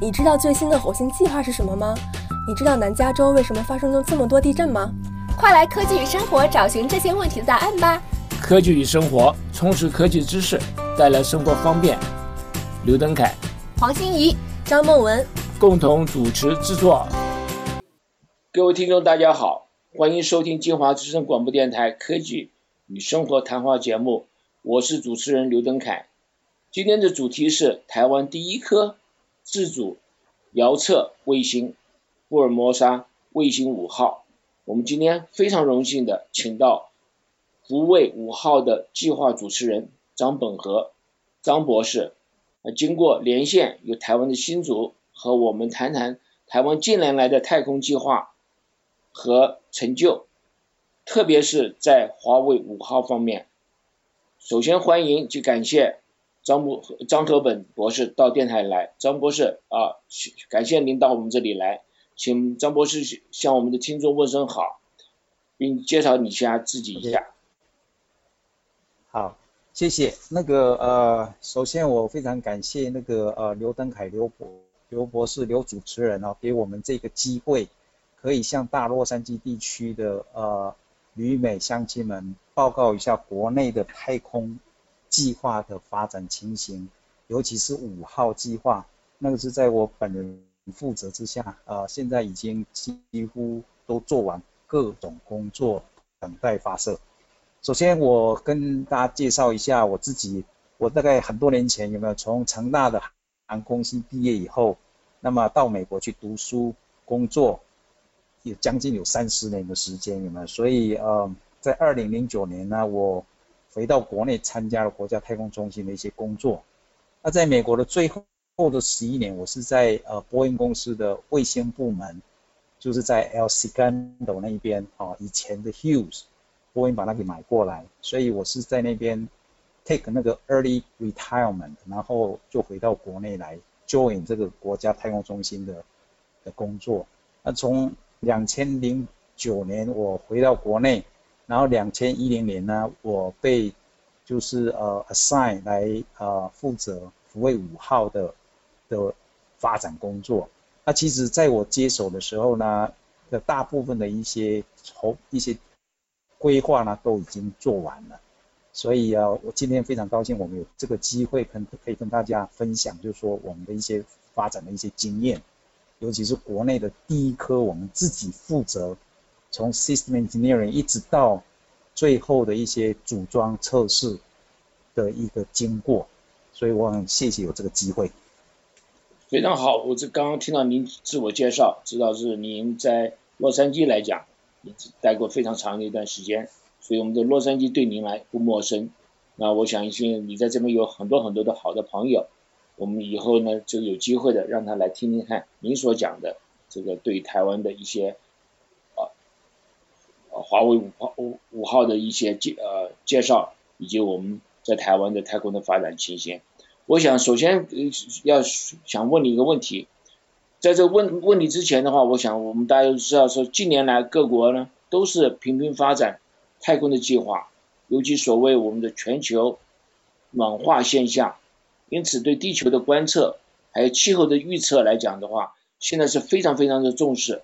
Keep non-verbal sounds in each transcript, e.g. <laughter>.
你知道最新的火星计划是什么吗？你知道南加州为什么发生了这么多地震吗？快来科技与生活找寻这些问题的答案吧！科技与生活，充实科技知识，带来生活方便。刘登凯、黄欣怡、张梦文共同主持制作。各位听众，大家好，欢迎收听金华之声广播电台科技与生活谈话节目，我是主持人刘登凯。今天的主题是台湾第一颗自主遥测卫星——福尔摩沙卫星五号。我们今天非常荣幸的请到福卫五号的计划主持人张本和张博士。经过连线，有台湾的新竹和我们谈谈台湾近年来的太空计划和成就，特别是在华为五号方面。首先欢迎及感谢张博张和本博士到电台来。张博士啊，感谢您到我们这里来，请张博士向我们的听众问声好，并介绍你一下自己一下。好。谢谢那个呃，首先我非常感谢那个呃刘登凯刘博刘博士刘主持人哦，给我们这个机会，可以向大洛杉矶地区的呃旅美乡亲们报告一下国内的太空计划的发展情形，尤其是五号计划，那个是在我本人负责之下，呃现在已经几乎都做完各种工作，等待发射。首先，我跟大家介绍一下我自己。我大概很多年前有没有从成大的航空系毕业以后，那么到美国去读书工作，有将近有三十年的时间有没有？所以呃，在二零零九年呢，我回到国内参加了国家太空中心的一些工作。那在美国的最后的十一年，我是在呃波音公司的卫星部门，就是在 El Segundo 那一边啊，以前的 Hughes。波音把它给买过来，所以我是在那边 take 那个 early retirement，然后就回到国内来 join 这个国家太空中心的的工作。那从两千零九年我回到国内，然后两千一零年呢，我被就是呃 assign 来呃负责福卫五号的的发展工作。那其实在我接手的时候呢，的大部分的一些筹一些规划呢都已经做完了，所以啊，我今天非常高兴，我们有这个机会跟可以跟大家分享，就是说我们的一些发展的一些经验，尤其是国内的第一颗我们自己负责从 system engineering 一直到最后的一些组装测试的一个经过，所以我很谢谢有这个机会。非常好，我这刚刚听到您自我介绍，知道是您在洛杉矶来讲。待过非常长的一段时间，所以我们的洛杉矶对您来不陌生。那我想，信你在这边有很多很多的好的朋友，我们以后呢就有机会的让他来听听看您所讲的这个对台湾的一些华为五号五五号的一些介呃介绍，以及我们在台湾的太空的发展情形。我想首先要想问你一个问题。在这问问题之前的话，我想我们大家都知道，说近年来各国呢都是频频发展太空的计划，尤其所谓我们的全球暖化现象，因此对地球的观测还有气候的预测来讲的话，现在是非常非常的重视。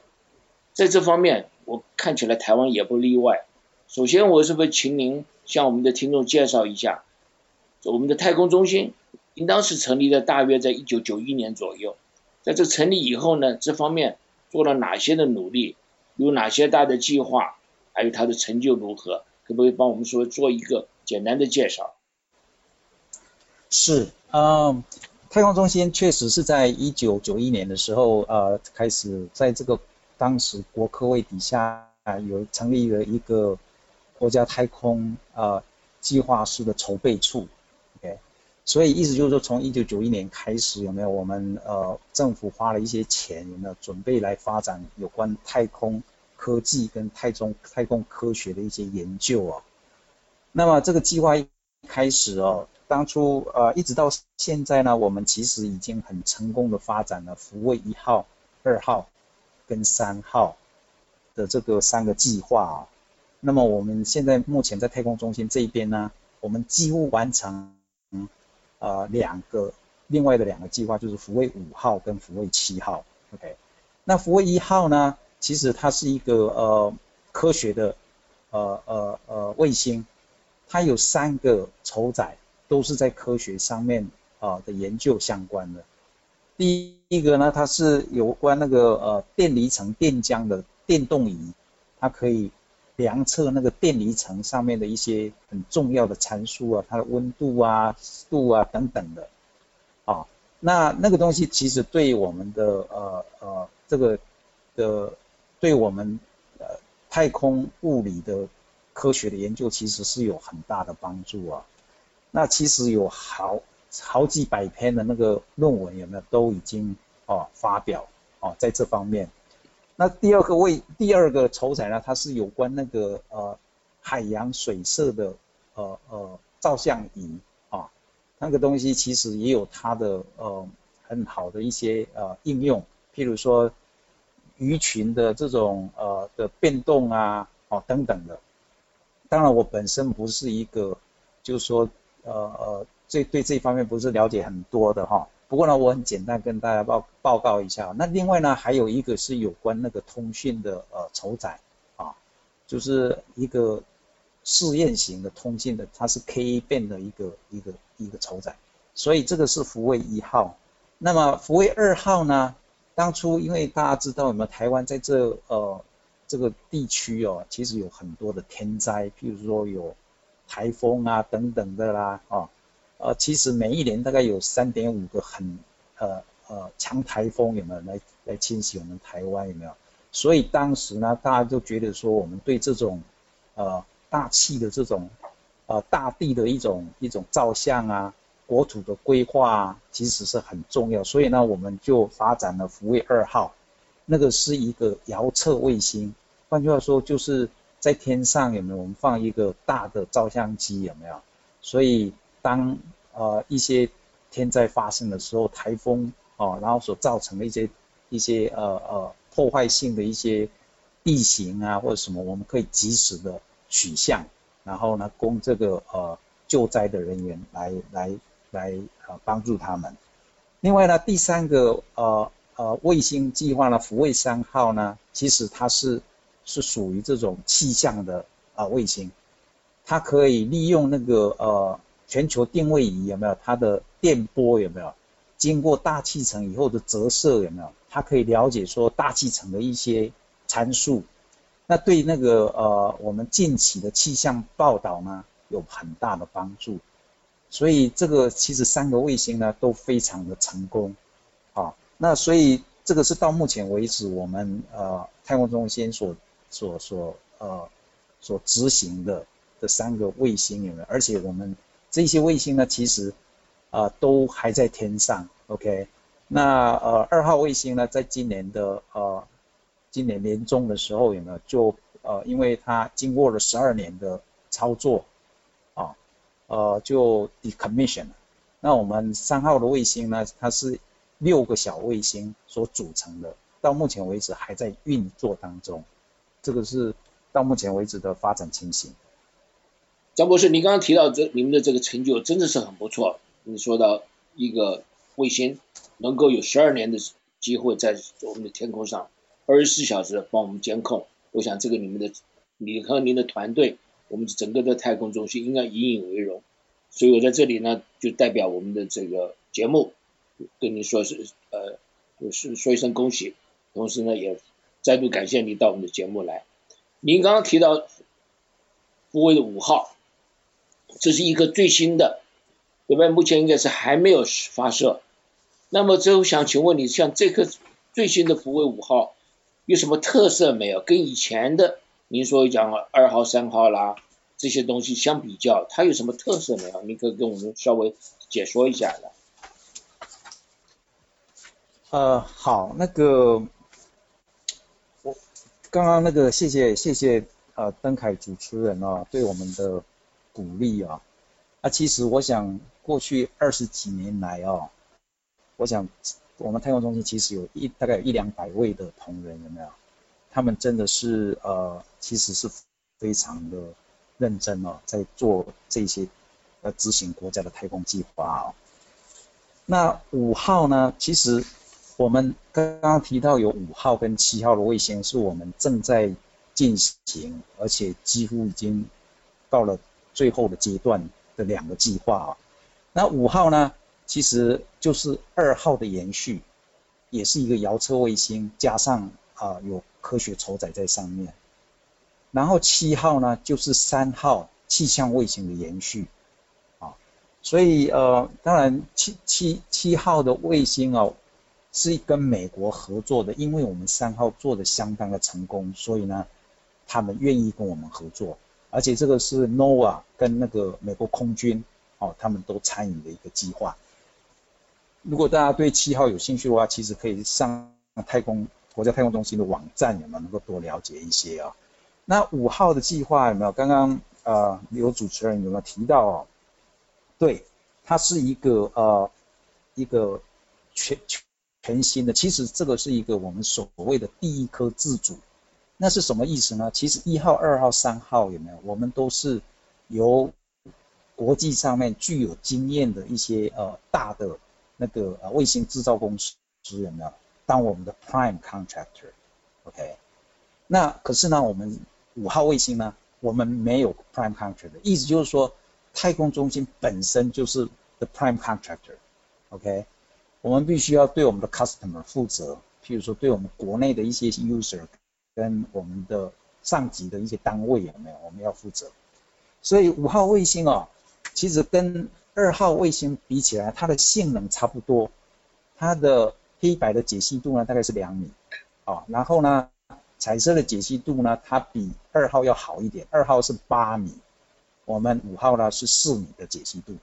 在这方面，我看起来台湾也不例外。首先，我是不是请您向我们的听众介绍一下，我们的太空中心应当是成立的大约在一九九一年左右。在这成立以后呢，这方面做了哪些的努力，有哪些大的计划，还有它的成就如何？可不可以帮我们说做一个简单的介绍？是，嗯，太空中心确实是在一九九一年的时候，呃，开始在这个当时国科会底下啊有成立了一个国家太空呃计划师的筹备处，OK，。所以意思就是说，从一九九一年开始，有没有我们呃政府花了一些钱，有没有准备来发展有关太空科技跟太空太空科学的一些研究啊？那么这个计划一开始哦，当初呃一直到现在呢，我们其实已经很成功的发展了福卫一号、二号跟三号的这个三个计划啊。那么我们现在目前在太空中心这一边呢，我们几乎完成。呃，两个另外的两个计划就是福卫五号跟福卫七号，OK。那福卫一号呢，其实它是一个呃科学的呃呃呃卫星，它有三个筹载都是在科学上面啊的研究相关的。第一一个呢，它是有关那个呃电离层电浆的电动仪，它可以量测那个电离层上面的一些很重要的参数啊，它的温度啊、湿度啊等等的。啊，那那个东西其实对我们的呃呃这个的对我们呃太空物理的科学的研究其实是有很大的帮助啊。那其实有好好几百篇的那个论文有没有都已经哦发表哦在这方面。那第二个位第二个筹载呢，它是有关那个呃海洋水色的呃呃照相仪啊。那个东西其实也有它的呃很好的一些呃应用，譬如说鱼群的这种呃的变动啊，哦等等的。当然我本身不是一个，就是说呃呃这对这方面不是了解很多的哈。不过呢，我很简单跟大家报报告一下。那另外呢，还有一个是有关那个通讯的呃筹载啊，就是一个。试验型的通信的，它是 K 变的一个一个一个筹载，所以这个是福卫一号。那么福卫二号呢？当初因为大家知道，有没有台湾在这呃这个地区哦，其实有很多的天灾，譬如说有台风啊等等的啦，啊呃其实每一年大概有三点五个很呃呃强台风有没有来来侵袭我们台湾有没有？所以当时呢，大家都觉得说我们对这种呃。大气的这种，呃，大地的一种一种照相啊，国土的规划啊，其实是很重要。所以呢，我们就发展了福卫二号，那个是一个遥测卫星。换句话说，就是在天上有没有我们放一个大的照相机有没有？所以当呃一些天灾发生的时候，台风哦，然后所造成的一些一些呃呃破坏性的一些地形啊或者什么，我们可以及时的。取向，然后呢，供这个呃救灾的人员来来来呃帮助他们。另外呢，第三个呃呃卫星计划呢，福卫三号呢，其实它是是属于这种气象的啊卫星，它可以利用那个呃全球定位仪有没有它的电波有没有经过大气层以后的折射有没有，它可以了解说大气层的一些参数。那对那个呃，我们近期的气象报道呢，有很大的帮助。所以这个其实三个卫星呢都非常的成功，啊，那所以这个是到目前为止我们呃太空中心所所所呃所执行的这三个卫星有没有，而且我们这些卫星呢其实啊都还在天上，OK。那呃二号卫星呢，在今年的呃。今年年中的时候有没有就呃，因为它经过了十二年的操作啊，呃就 decommission 了。那我们三号的卫星呢，它是六个小卫星所组成的，到目前为止还在运作当中。这个是到目前为止的发展情形。张博士，你刚刚提到这你们的这个成就真的是很不错。你说到一个卫星能够有十二年的机会在我们的天空上。二十四小时帮我们监控，我想这个你们的，你和您的团队，我们整个的太空中心应该引以为荣。所以我在这里呢，就代表我们的这个节目，跟你说是呃，是说一声恭喜，同时呢也再度感谢你到我们的节目来。您刚刚提到福卫的五号，这是一个最新的，对吧？目前应该是还没有发射。那么最后想请问你，像这颗最新的福卫五号。有什么特色没有？跟以前的您说讲二号、三号啦这些东西相比较，它有什么特色没有？你可以跟我们稍微解说一下的。呃，好，那个我刚刚那个谢谢谢谢呃邓凯主持人啊对我们的鼓励啊啊，其实我想过去二十几年来哦，我想。我们太空中心其实有一大概有一两百位的同仁，有没有？他们真的是呃，其实是非常的认真哦，在做这些呃执行国家的太空计划哦。那五号呢？其实我们刚刚提到有五号跟七号的卫星，是我们正在进行，而且几乎已经到了最后的阶段的两个计划啊。那五号呢，其实就是二号的延续，也是一个遥测卫星，加上啊有科学承载在上面。然后七号呢，就是三号气象卫星的延续啊。所以呃，当然七七七号的卫星哦，是跟美国合作的，因为我们三号做的相当的成功，所以呢，他们愿意跟我们合作，而且这个是 NOAA 跟那个美国空军哦，他们都参与的一个计划。如果大家对七号有兴趣的话，其实可以上太空国家太空中心的网站，有没有能够多了解一些啊？那五号的计划有没有？刚刚呃有主持人有没有提到哦？对，它是一个呃一个全全新的，其实这个是一个我们所谓的第一颗自主，那是什么意思呢？其实一号、二号、三号有没有？我们都是由国际上面具有经验的一些呃大的那个呃卫星制造公司有没有？当我们的 prime contractor，OK？那可是呢，我们五号卫星呢，我们没有 prime contractor，意思就是说。太空中心本身就是 the prime contractor，OK，我们必须要对我们的 customer 负责，譬如说对我们国内的一些 user 跟我们的上级的一些单位有没有，我们要负责。所以五号卫星哦，其实跟二号卫星比起来，它的性能差不多，它的黑白的解析度呢大概是两米，啊，然后呢彩色的解析度呢，它比二号要好一点，二号是八米。我们五号呢是四米的解析度，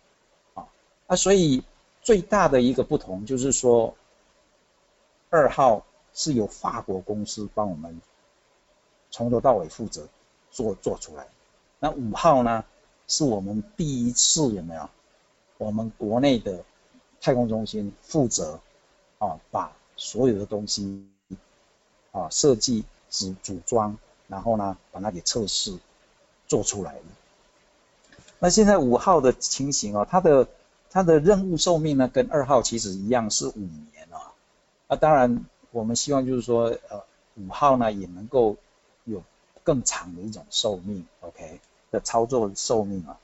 啊，那所以最大的一个不同就是说，二号是由法国公司帮我们从头到尾负责做做出来，那五号呢是我们第一次有没有？我们国内的太空中心负责啊，把所有的东西啊设计、组组装，然后呢把它给测试做出来了。那现在五号的情形哦，它的它的任务寿命呢，跟二号其实一样是五年啊。那当然，我们希望就是说，呃，五号呢也能够更长的一种寿命，OK 的操作寿命啊。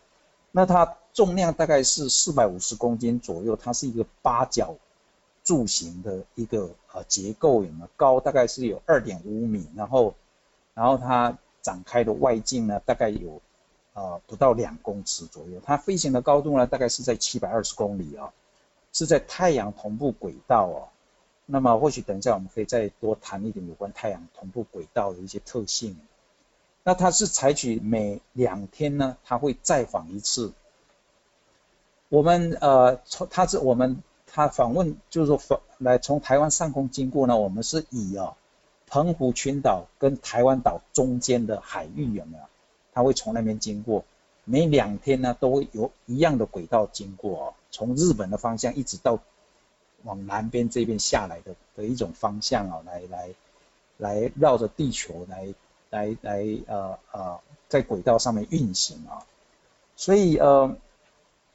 那它重量大概是四百五十公斤左右，它是一个八角柱形的一个呃结构，有没有？高大概是有二点五米，然后然后它展开的外径呢，大概有。呃，不到两公尺左右，它飞行的高度呢，大概是在七百二十公里啊，是在太阳同步轨道哦。那么或许等一下我们可以再多谈一点有关太阳同步轨道的一些特性。那它是采取每两天呢，它会再访一次。我们呃从它是我们它访问就是说访来从台湾上空经过呢，我们是以啊澎湖群岛跟台湾岛中间的海域有没有？它会从那边经过，每两天呢都会有一样的轨道经过哦，从日本的方向一直到往南边这边下来的的一种方向啊，来来来绕着地球来来来呃呃在轨道上面运行啊，所以呃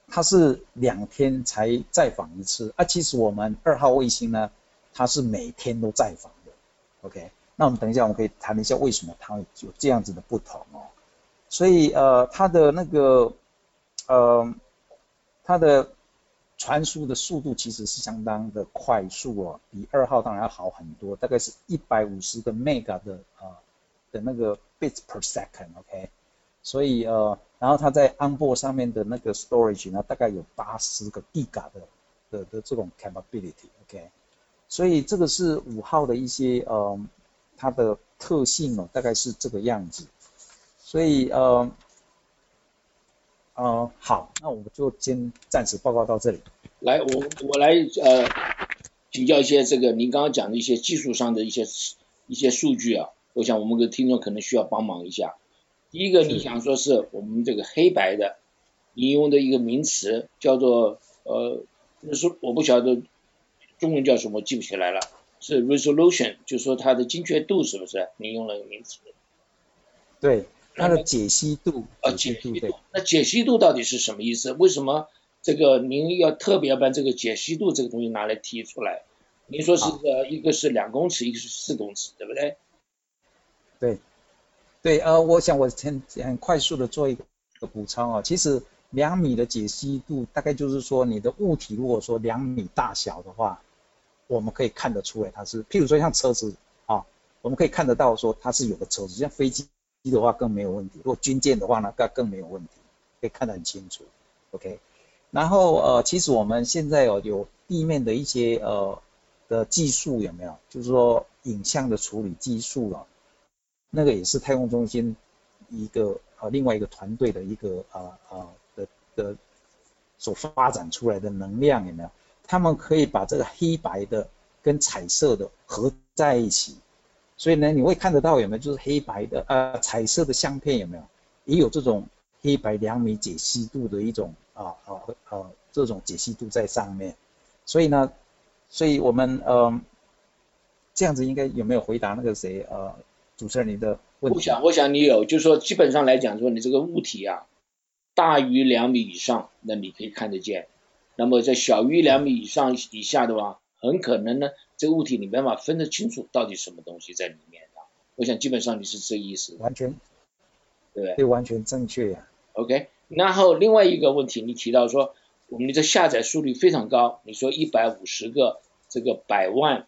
它是两天才再访一次。啊，其实我们二号卫星呢它是每天都在访的，OK，那我们等一下我们可以谈一下为什么它有这样子的不同哦。所以呃，它的那个呃，它的传输的速度其实是相当的快速哦，比二号当然要好很多，大概是一百五十个 mega 的呃的那个 bits per second，OK，所以呃，然后它在 onboard 上面的那个 storage 呢，大概有八十个 giga 的的的这种 capability，OK，所以这个是五号的一些呃它的特性哦，大概是这个样子。所以呃呃好，那我们就先暂时报告到这里。来，我我来呃请教一些这个您刚刚讲的一些技术上的一些一些数据啊，我想我们的听众可能需要帮忙一下。第一个，你想说是我们这个黑白的你用的一个名词叫做呃，是我不晓得中文叫什么，记不起来了，是 resolution，就是说它的精确度是不是？你用了个名词。对。它的解析度，啊，解析度，那解析度到底是什么意思？为什么这个您要特别把这个解析度这个东西拿来提出来。您说是呃一个是两公尺，一个是四公尺，对不对？对，对，呃，我想我很很快速的做一个补充啊，其实两米的解析度大概就是说你的物体如果说两米大小的话，我们可以看得出来它是，譬如说像车子啊，我们可以看得到说它是有个车子，像飞机的话更没有问题，如果军舰的话呢，更更没有问题，可以看得很清楚，OK。然后呃，其实我们现在哦有地面的一些呃的技术有没有？就是说影像的处理技术啊，那个也是太空中心一个呃另外一个团队的一个呃呃的的所发展出来的能量有没有？他们可以把这个黑白的跟彩色的合在一起，所以呢你会看得到有没有？就是黑白的呃彩色的相片有没有？也有这种黑白两米解析度的一种。啊啊呃，这种解析度在上面，所以呢，所以我们呃这样子应该有没有回答那个谁呃主持人你的问题？我想我想你有，就是说基本上来讲说你这个物体啊大于两米以上，那你可以看得见；那么在小于两米以上以下的话，很可能呢这个物体你没办法分得清楚到底什么东西在里面的。我想基本上你是这意思。完全，对，对，完全正确呀。OK。然后另外一个问题，你提到说我们的下载速率非常高，你说一百五十个这个百万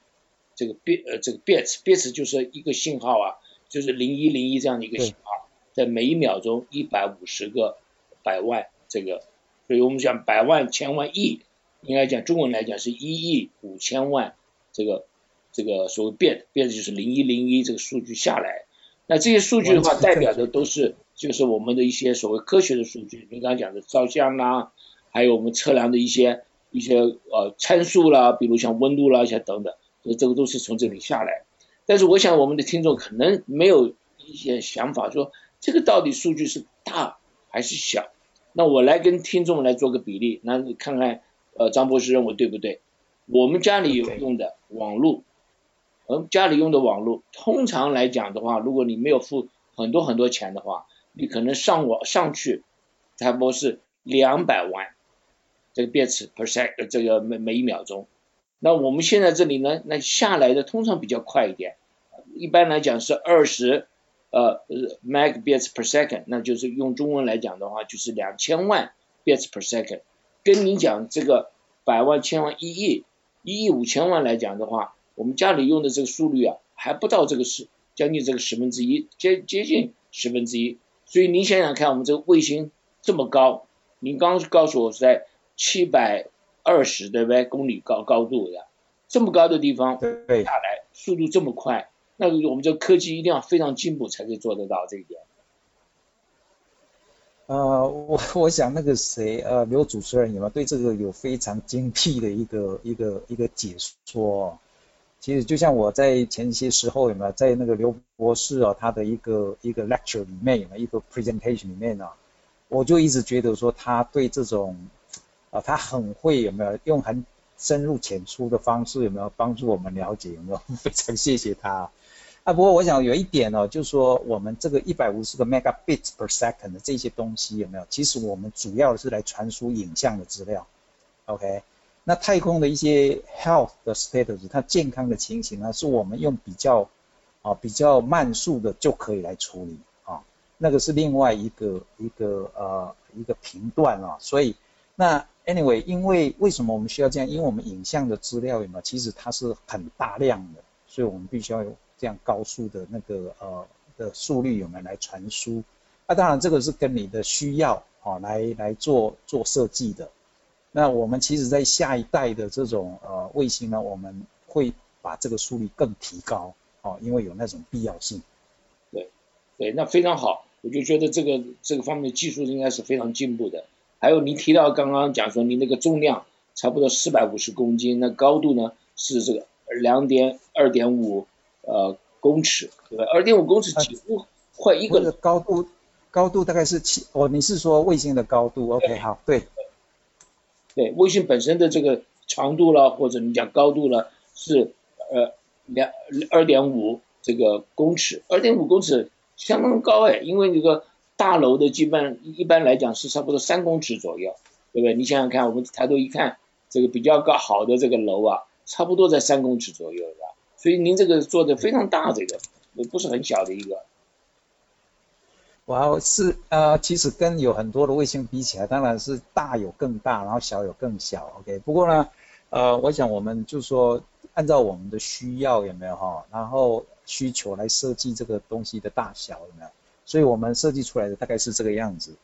这个 bit 呃这个 bits bits 就是一个信号啊，就是零一零一这样的一个信号，在每一秒钟一百五十个百万这个，所以我们讲百万千万亿，应该讲中文来讲是一亿五千万这个这个所谓 bit bit 就是零一零一这个数据下来，那这些数据的话代表的都是。就是我们的一些所谓科学的数据，你刚刚讲的照相啦，还有我们测量的一些一些呃参数啦，比如像温度啦一些等等，这这个都是从这里下来。但是我想我们的听众可能没有一些想法，说这个到底数据是大还是小？那我来跟听众来做个比例，那你看看呃张博士认为对不对？我们家里有用的网络，我们家里用的网络，通常来讲的话，如果你没有付很多很多钱的话，你可能上网上去，差不多是两百万这个 bits per second，这个每每一秒钟。那我们现在这里呢，那下来的通常比较快一点，一般来讲是二十呃 megabits per second，那就是用中文来讲的话，就是两千万 bits per second。跟你讲这个百万、千万、一亿、一亿五千万来讲的话，我们家里用的这个速率啊，还不到这个十，将近这个十分之一，接接近十分之一。所以您想想看，我们这个卫星这么高，您刚告诉我是在七百二十对不对公里高高度的，这么高的地方对下来速度这么快，那我们这科技一定要非常进步才可以做得到这一点。呃，我我想那个谁呃刘主持人有没有对这个有非常精辟的一个一个一个解说？其实就像我在前些时候有没有在那个刘博士啊他的一个一个 lecture 里面有没有一个 presentation 里面呢，我就一直觉得说他对这种啊他很会有没有用很深入浅出的方式有没有帮助我们了解有没有？<laughs> 非常谢谢他。啊不过我想有一点哦就是说我们这个一百五十个 megabits per second 的这些东西有没有？其实我们主要是来传输影像的资料，OK。那太空的一些 health 的 status，它健康的情形呢，是我们用比较啊比较慢速的就可以来处理啊，那个是另外一个一个呃一个频段啊，所以那 anyway，因为为什么我们需要这样？因为我们影像的资料有没有？其实它是很大量的，所以我们必须要有这样高速的那个呃的速率有没有来传输？那当然这个是跟你的需要啊来来做做设计的。那我们其实，在下一代的这种呃卫星呢，我们会把这个速率更提高，哦，因为有那种必要性。对，对，那非常好，我就觉得这个这个方面技术应该是非常进步的。还有您提到刚刚讲说，您那个重量差不多四百五十公斤，那高度呢是这个两点二点五呃公尺，对吧？二点五公尺几乎快一个。高度高度大概是七哦，你是说卫星的高度？OK，好，对。对，卫星本身的这个长度了，或者你讲高度了，是呃两二点五这个公尺，二点五公尺相当高哎，因为这个大楼的基本一般来讲是差不多三公尺左右，对不对？你想想看，我们抬头一看，这个比较高好的这个楼啊，差不多在三公尺左右，是吧？所以您这个做的非常大，这个不是很小的一个。哇，是呃，其实跟有很多的卫星比起来，当然是大有更大，然后小有更小。OK，不过呢，呃，我想我们就说按照我们的需要有没有哈，然后需求来设计这个东西的大小有没有？所以我们设计出来的大概是这个样子。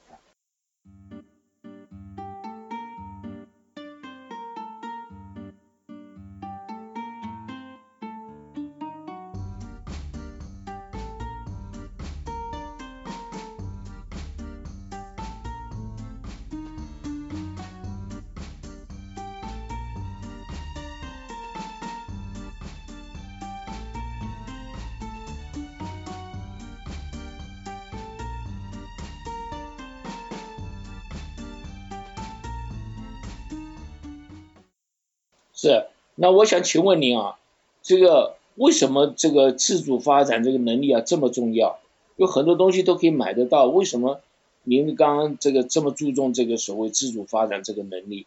那我想请问您啊，这个为什么这个自主发展这个能力啊这么重要？有很多东西都可以买得到，为什么您刚刚这个这么注重这个所谓自主发展这个能力？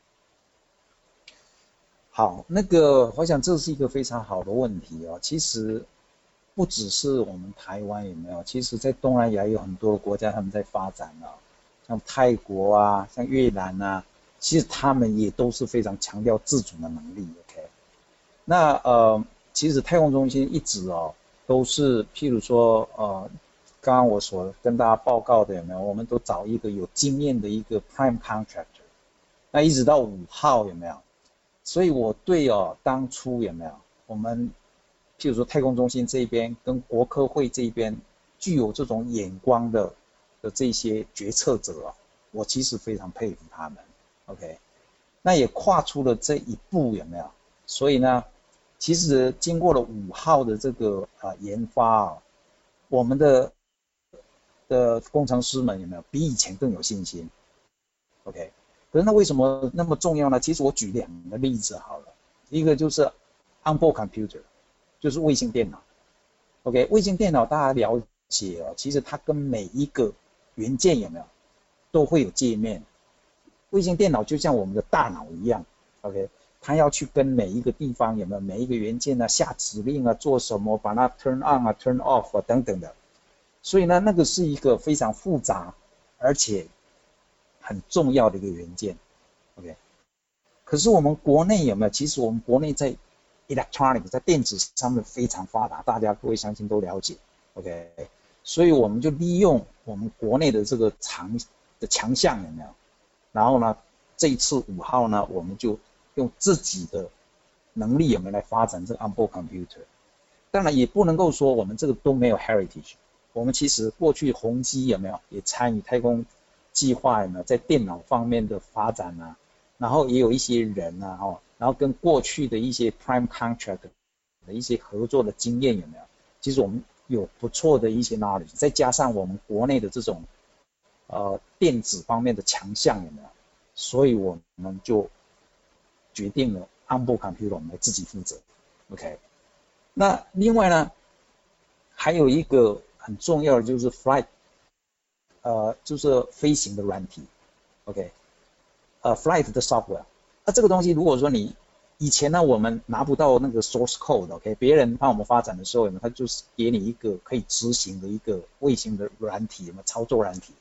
好，那个我想这是一个非常好的问题哦。其实不只是我们台湾有没有，其实在东南亚有很多国家他们在发展啊，像泰国啊，像越南啊。其实他们也都是非常强调自主的能力，OK？那呃，其实太空中心一直哦都是，譬如说呃，刚刚我所跟大家报告的有没有？我们都找一个有经验的一个 prime contractor，那一直到五号有没有？所以我对哦当初有没有？我们譬如说太空中心这边跟国科会这边具有这种眼光的的这些决策者，我其实非常佩服他们。OK，那也跨出了这一步有没有？所以呢，其实经过了五号的这个啊研发啊，我们的的工程师们有没有比以前更有信心？OK，可是那为什么那么重要呢？其实我举两个例子好了，一个就是 onboard computer，就是卫星电脑。OK，卫星电脑大家了解哦，其实它跟每一个元件有没有都会有界面。卫星电脑就像我们的大脑一样，OK，他要去跟每一个地方有没有每一个元件啊下指令啊做什么，把它 turn on 啊 turn off 啊等等的，所以呢，那个是一个非常复杂而且很重要的一个元件，OK。可是我们国内有没有？其实我们国内在 electronic 在电子上面非常发达，大家各位相信都了解，OK。所以我们就利用我们国内的这个强的强项有没有？然后呢，这一次五号呢，我们就用自己的能力有没有来发展这个 onboard computer。当然也不能够说我们这个都没有 heritage。我们其实过去宏基有没有也参与太空计划有没有在电脑方面的发展啊？然后也有一些人啊，哦，然后跟过去的一些 prime contract 的一些合作的经验有没有？其实我们有不错的一些 knowledge，再加上我们国内的这种。呃，电子方面的强项有没有？所以我们就决定了 onboard computer 我们自己负责，OK。那另外呢，还有一个很重要的就是 flight，呃，就是飞行的软体，OK。呃，flight 的 software，那这个东西如果说你以前呢，我们拿不到那个 source code，OK，别人帮我们发展的时候，有没有？他就是给你一个可以执行的一个卫星的软体，什么？操作软体。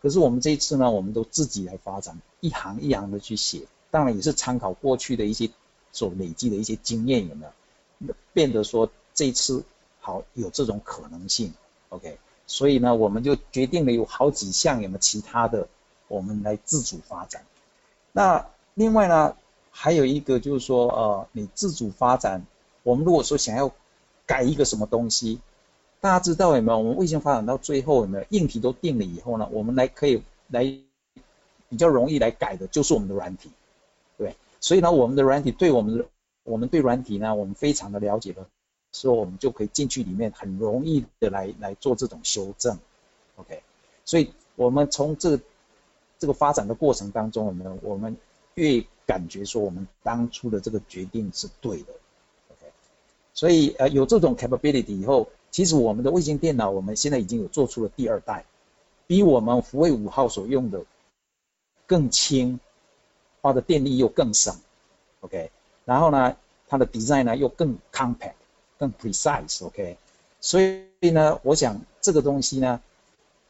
可是我们这一次呢，我们都自己来发展，一行一行的去写，当然也是参考过去的一些所累积的一些经验，有没有？变得说这次好有这种可能性，OK？所以呢，我们就决定了有好几项有没有其他的，我们来自主发展。那另外呢，还有一个就是说，呃，你自主发展，我们如果说想要改一个什么东西。大家知道有没有？我们卫星发展到最后有没有硬体都定了以后呢？我们来可以来比较容易来改的就是我们的软体，所以呢，我们的软体对我们的我们对软体呢，我们非常的了解的，所以我们就可以进去里面很容易的来来做这种修正，OK。所以我们从这个这个发展的过程当中，我们我们越感觉说我们当初的这个决定是对的，OK。所以呃有这种 capability 以后。其实我们的卫星电脑，我们现在已经有做出了第二代，比我们福卫五号所用的更轻，花的电力又更省，OK，然后呢，它的 design 呢又更 compact、更 precise，OK，所以呢，我想这个东西呢，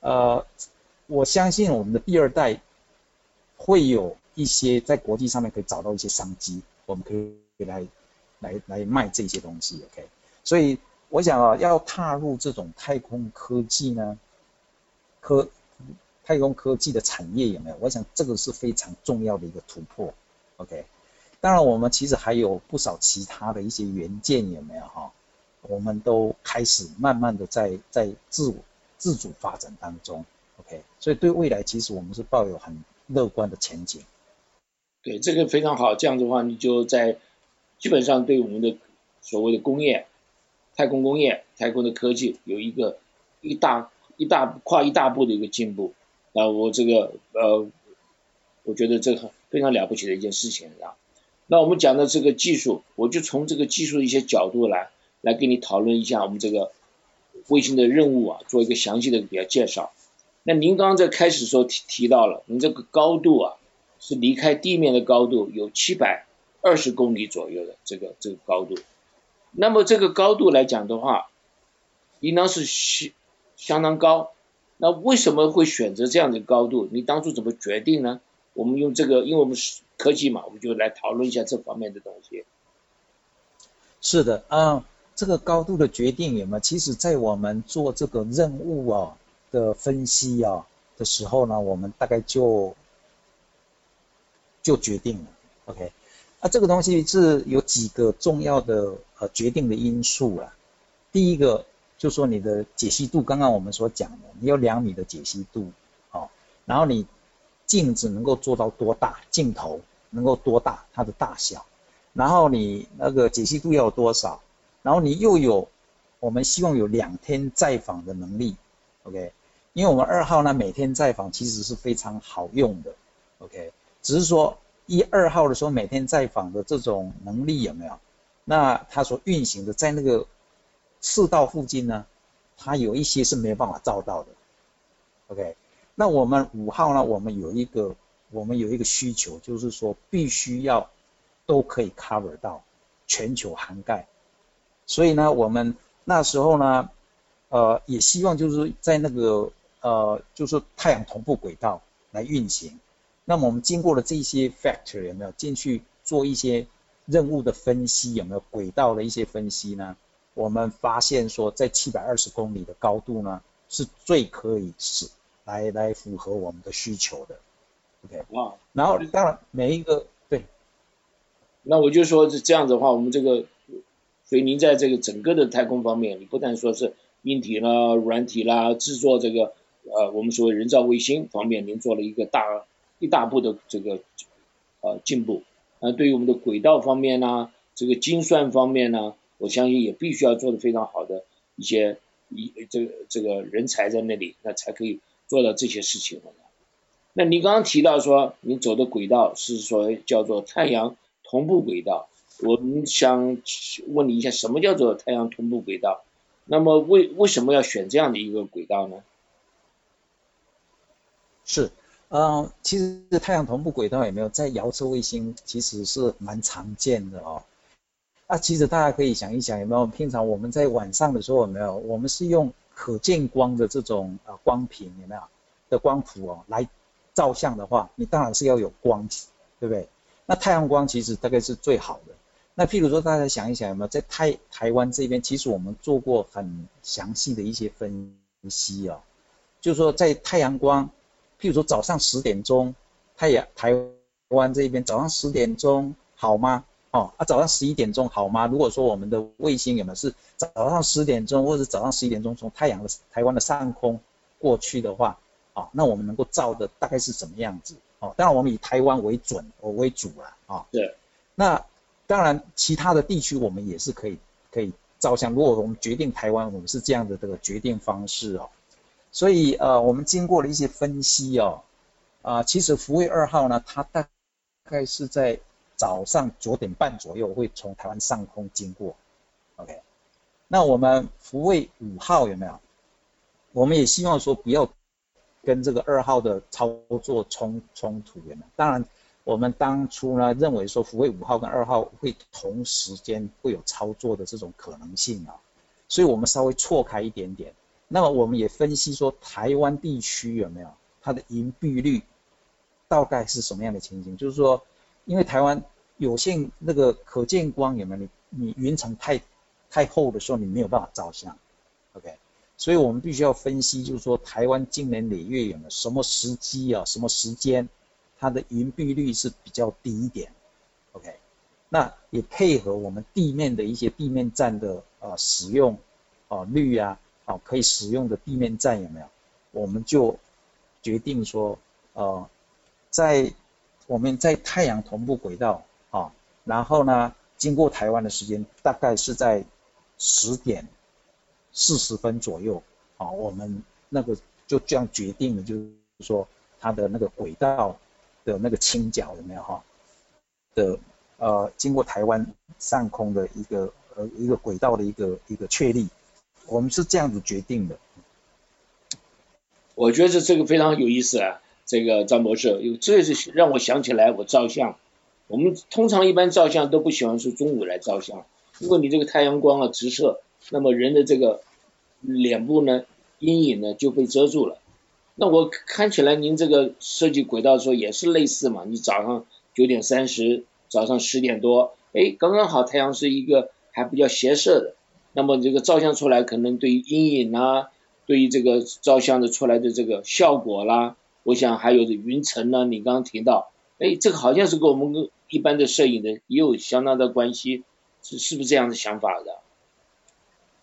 呃，我相信我们的第二代会有一些在国际上面可以找到一些商机，我们可以来来来卖这些东西，OK，所以我想啊，要踏入这种太空科技呢，科。太空科技的产业有没有？我想这个是非常重要的一个突破。OK，当然我们其实还有不少其他的一些元件有没有哈？我们都开始慢慢的在在自我自主发展当中。OK，所以对未来其实我们是抱有很乐观的前景。对，这个非常好。这样子的话，你就在基本上对我们的所谓的工业、太空工业、太空的科技有一个一大一大跨一大步的一个进步。啊，我这个呃，我觉得这个非常了不起的一件事情啊。那我们讲的这个技术，我就从这个技术的一些角度来来跟你讨论一下我们这个卫星的任务啊，做一个详细的比较介绍。那您刚刚在开始时候提提到了，您这个高度啊，是离开地面的高度有七百二十公里左右的这个这个高度。那么这个高度来讲的话，应当是相相当高。那为什么会选择这样的高度？你当初怎么决定呢？我们用这个，因为我们是科技嘛，我们就来讨论一下这方面的东西。是的，啊，这个高度的决定有没有？其实，在我们做这个任务啊的分析啊的时候呢，我们大概就就决定了。OK，那这个东西是有几个重要的呃决定的因素啊。第一个。就说你的解析度，刚刚我们所讲的，你有两米的解析度，哦，然后你镜子能够做到多大，镜头能够多大，它的大小，然后你那个解析度要有多少，然后你又有，我们希望有两天再访的能力，OK，因为我们二号呢每天在访其实是非常好用的，OK，只是说一二号的时候每天在访的这种能力有没有？那它所运行的在那个。赤道附近呢，它有一些是没有办法照到的。OK，那我们五号呢，我们有一个我们有一个需求，就是说必须要都可以 cover 到全球涵盖。所以呢，我们那时候呢，呃，也希望就是在那个呃，就是太阳同步轨道来运行。那么我们经过了这些 factor 有没有进去做一些任务的分析？有没有轨道的一些分析呢？我们发现说，在七百二十公里的高度呢，是最可以是来来符合我们的需求的。OK，啊，然后当然每一个对，那我就说是这样子的话，我们这个，所以您在这个整个的太空方面，你不但说是硬体啦、软体啦，制作这个呃我们所谓人造卫星方面，您做了一个大一大步的这个呃进步。那对于我们的轨道方面呢，这个精算方面呢？我相信也必须要做的非常好的一些一这个这个人才在那里，那才可以做到这些事情。那你刚刚提到说你走的轨道是说叫做太阳同步轨道，我们想问你一下，什么叫做太阳同步轨道？那么为为什么要选这样的一个轨道呢？是，嗯，其实太阳同步轨道有没有在遥测卫星其实是蛮常见的哦。那其实大家可以想一想，有没有平常我们在晚上的时候有没有？我们是用可见光的这种呃光屏有没有的光谱哦来照相的话，你当然是要有光，对不对？那太阳光其实大概是最好的。那譬如说大家想一想有没有在台台湾这边，其实我们做过很详细的一些分析哦，就是说在太阳光，譬如说早上十点钟，太阳台湾这边早上十点钟好吗？哦，啊，早上十一点钟好吗？如果说我们的卫星有没有是早上十点钟或者早上十一点钟从太阳的台湾的上空过去的话，啊，那我们能够照的大概是什么样子？哦，当然我们以台湾为准为主了，啊，对。那当然其他的地区我们也是可以可以照相。如果我们决定台湾，我们是这样的这个决定方式哦。所以呃，我们经过了一些分析哦，啊，其实福卫二号呢，它大概是在。早上九点半左右会从台湾上空经过，OK，那我们福卫五号有没有？我们也希望说不要跟这个二号的操作冲冲突？当然，我们当初呢认为说福卫五号跟二号会同时间会有操作的这种可能性啊，所以我们稍微错开一点点。那么我们也分析说台湾地区有没有它的盈币率大概是什么样的情形？就是说，因为台湾有限那个可见光有没有？你你云层太太厚的时候，你没有办法照相，OK？所以我们必须要分析，就是说台湾今年累月有没有什么时机啊？什么时间它的云蔽率是比较低一点，OK？那也配合我们地面的一些地面站的呃使用啊率啊，啊可以使用的地面站有没有？我们就决定说呃在我们在太阳同步轨道啊，然后呢？经过台湾的时间大概是在十点四十分左右啊，我们那个就这样决定了，就是说它的那个轨道的那个倾角有没有哈的呃，经过台湾上空的一个呃一个轨道的一个一个确立，我们是这样子决定的。我觉得这个非常有意思啊，这个张博士，有这是让我想起来我照相。我们通常一般照相都不喜欢是中午来照相，如果你这个太阳光啊直射，那么人的这个脸部呢阴影呢就被遮住了。那我看起来您这个设计轨道的时候也是类似嘛？你早上九点三十，早上十点多，哎，刚刚好太阳是一个还比较斜射的，那么这个照相出来可能对于阴影啊，对于这个照相的出来的这个效果啦，我想还有云层呢，你刚刚提到，哎，这个好像是跟我们。一般的摄影的也有相当的关系，是是不是这样的想法的？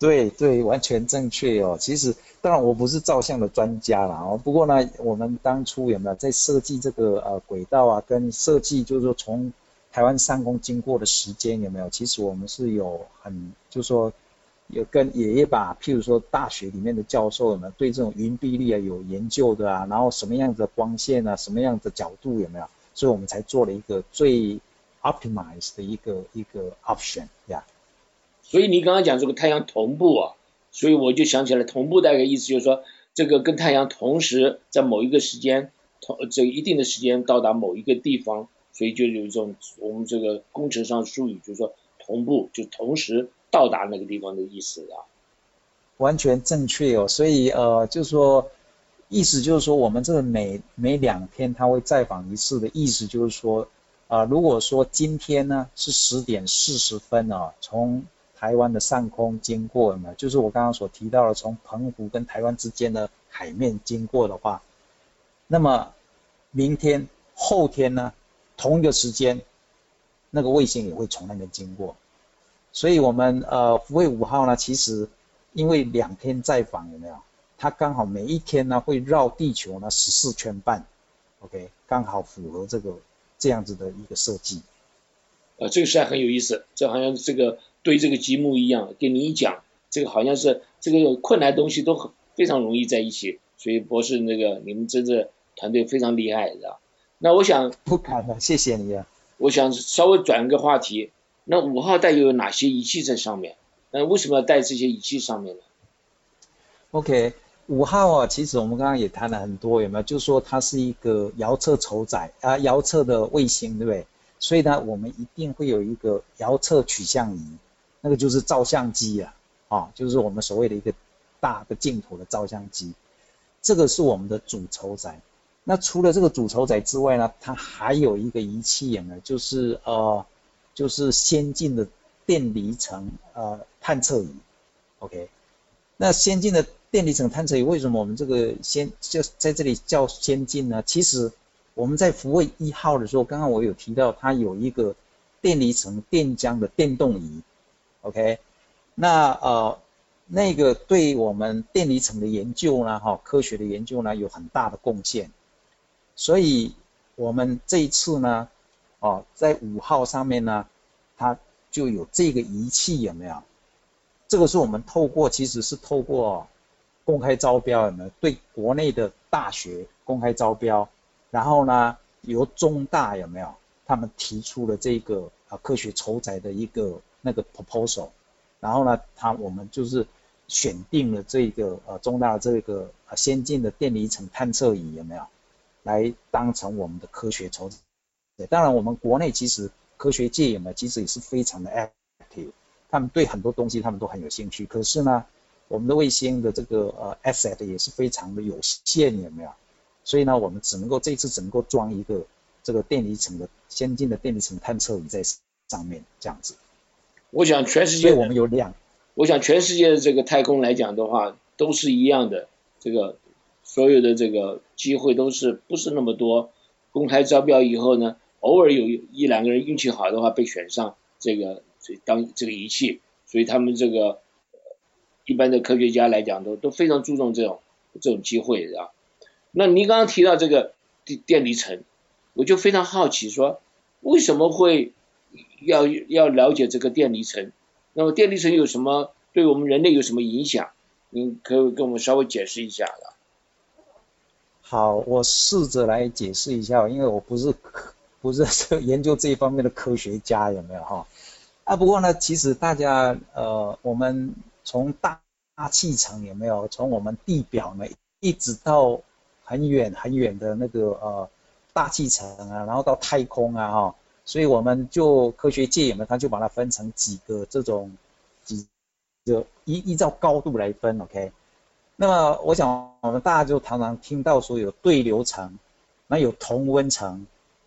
对对，完全正确哦。其实当然我不是照相的专家啦，哦，不过呢，我们当初有没有在设计这个呃轨道啊，跟设计就是说从台湾上空经过的时间有没有？其实我们是有很就是说有跟爷爷把，譬如说大学里面的教授有没有对这种云蔽率啊有研究的啊，然后什么样的光线啊，什么样的角度有没有？所以我们才做了一个最 optimized 的一个一个 option 呀。所以你刚刚讲这个太阳同步啊，所以我就想起来同步大概意思就是说，这个跟太阳同时在某一个时间同这一定的时间到达某一个地方，所以就有一种我们这个工程上术语就是说同步就同时到达那个地方的意思啊。完全正确哦，所以呃就是说。意思就是说，我们这个每每两天他会再访一次的意思就是说，啊，如果说今天呢是十点四十分啊，从台湾的上空经过呢，就是我刚刚所提到的从澎湖跟台湾之间的海面经过的话，那么明天、后天呢，同一个时间，那个卫星也会从那边经过，所以我们呃福卫五号呢，其实因为两天在访有没有？它刚好每一天呢会绕地球呢十四圈半，OK，刚好符合这个这样子的一个设计。呃，这个实在很有意思，这好像这个对这个积木一样，跟你一讲，这个好像是这个困难东西都很非常容易在一起，所以博士那个你们真的团队非常厉害，知道那我想不敢了，谢谢你啊。我想稍微转一个话题，那五号带有哪些仪器在上面？那为什么要带这些仪器上面呢？OK。五号啊，其实我们刚刚也谈了很多，有没有？就是说它是一个遥测筹载啊，遥测的卫星，对不对？所以呢，我们一定会有一个遥测取向仪，那个就是照相机啊，啊，就是我们所谓的一个大的镜头的照相机。这个是我们的主筹载。那除了这个主筹载之外呢，它还有一个仪器，有没有？就是呃，就是先进的电离层呃探测仪，OK？那先进的。电离层探测仪为什么我们这个先就在这里叫先进呢？其实我们在福卫一号的时候，刚刚我有提到它有一个电离层电浆的电动仪，OK？那呃那个对我们电离层的研究呢，哈，科学的研究呢有很大的贡献。所以我们这一次呢，哦，在五号上面呢，它就有这个仪器有没有？这个是我们透过，其实是透过。公开招标有没有？对国内的大学公开招标，然后呢，由中大有没有？他们提出了这个啊科学筹载的一个那个 proposal，然后呢，他我们就是选定了这个呃中大这个先进的电离层探测仪有没有？来当成我们的科学筹当然，我们国内其实科学界有没有，其实也是非常的 active，他们对很多东西他们都很有兴趣。可是呢，我们的卫星的这个呃 asset 也是非常的有限，有没有？所以呢，我们只能够这次只能够装一个这个电离层的先进的电离层探测仪在上面，这样子。我想全世界我们有两，我想全世界的这个太空来讲的话，都是一样的，这个所有的这个机会都是不是那么多。公开招标以后呢，偶尔有一两个人运气好的话被选上这个这当这个仪器，所以他们这个一般的科学家来讲都都非常注重这种这种机会啊。那您刚刚提到这个电电离层，我就非常好奇说，为什么会？要要了解这个电离层，那么电离层有什么对我们人类有什么影响？您可以跟我们稍微解释一下了。好，我试着来解释一下，因为我不是不是研究这一方面的科学家，有没有哈？啊，不过呢，其实大家呃，我们从大气层有没有？从我们地表呢，一直到很远很远的那个呃大气层啊，然后到太空啊，哈。所以我们就科学界有没有，他就把它分成几个这种几就依依照高度来分，OK。那么我想我们大家就常常听到说有对流层，那有同温层。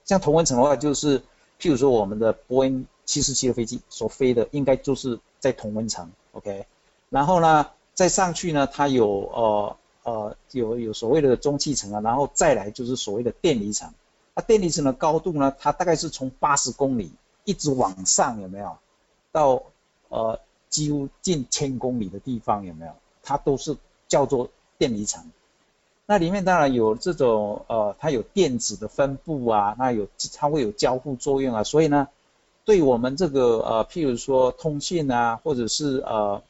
像同温层的话，就是譬如说我们的波音七四七的飞机所飞的，应该就是在同温层，OK。然后呢，再上去呢，它有呃呃有有所谓的中气层啊，然后再来就是所谓的电离层。那电离层的高度呢？它大概是从八十公里一直往上，有没有？到呃几乎近千公里的地方，有没有？它都是叫做电离层。那里面当然有这种呃，它有电子的分布啊，那有它会有交互作用啊，所以呢，对我们这个呃，譬如说通信啊，或者是呃。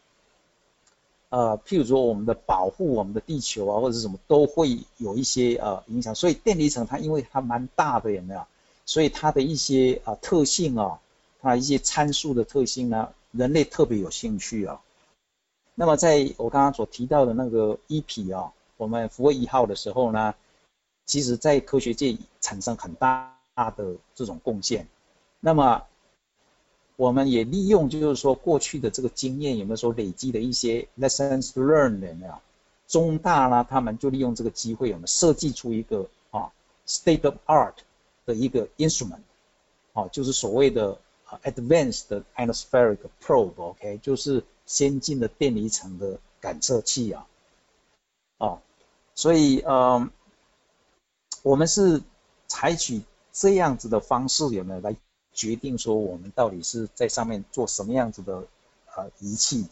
呃，譬如说我们的保护我们的地球啊，或者是什么，都会有一些呃影响。所以电离层它因为它蛮大的，有没有？所以它的一些啊特性啊，它一些参数的特性呢，人类特别有兴趣啊。那么在我刚刚所提到的那个一匹啊，我们福卫一号的时候呢，其实在科学界产生很大的这种贡献。那么我们也利用，就是说过去的这个经验，有没有说累积的一些 lessons learned 有没有？中大呢，他们就利用这个机会，有没有设计出一个啊 state of art 的一个 instrument，啊，就是所谓的 advanced atmospheric probe，OK，就是先进的电离层的感测器啊，啊，所以嗯，我们是采取这样子的方式，有没有来？决定说我们到底是在上面做什么样子的呃仪器。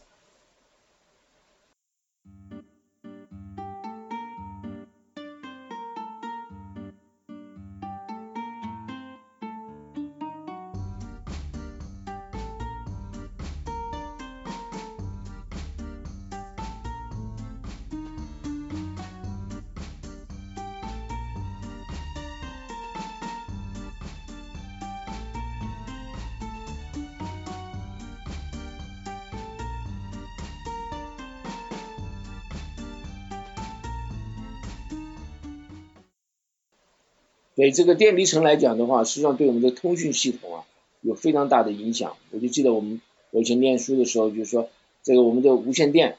对这个电离层来讲的话，实际上对我们的通讯系统啊有非常大的影响。我就记得我们我以前念书的时候，就是说这个我们的无线电，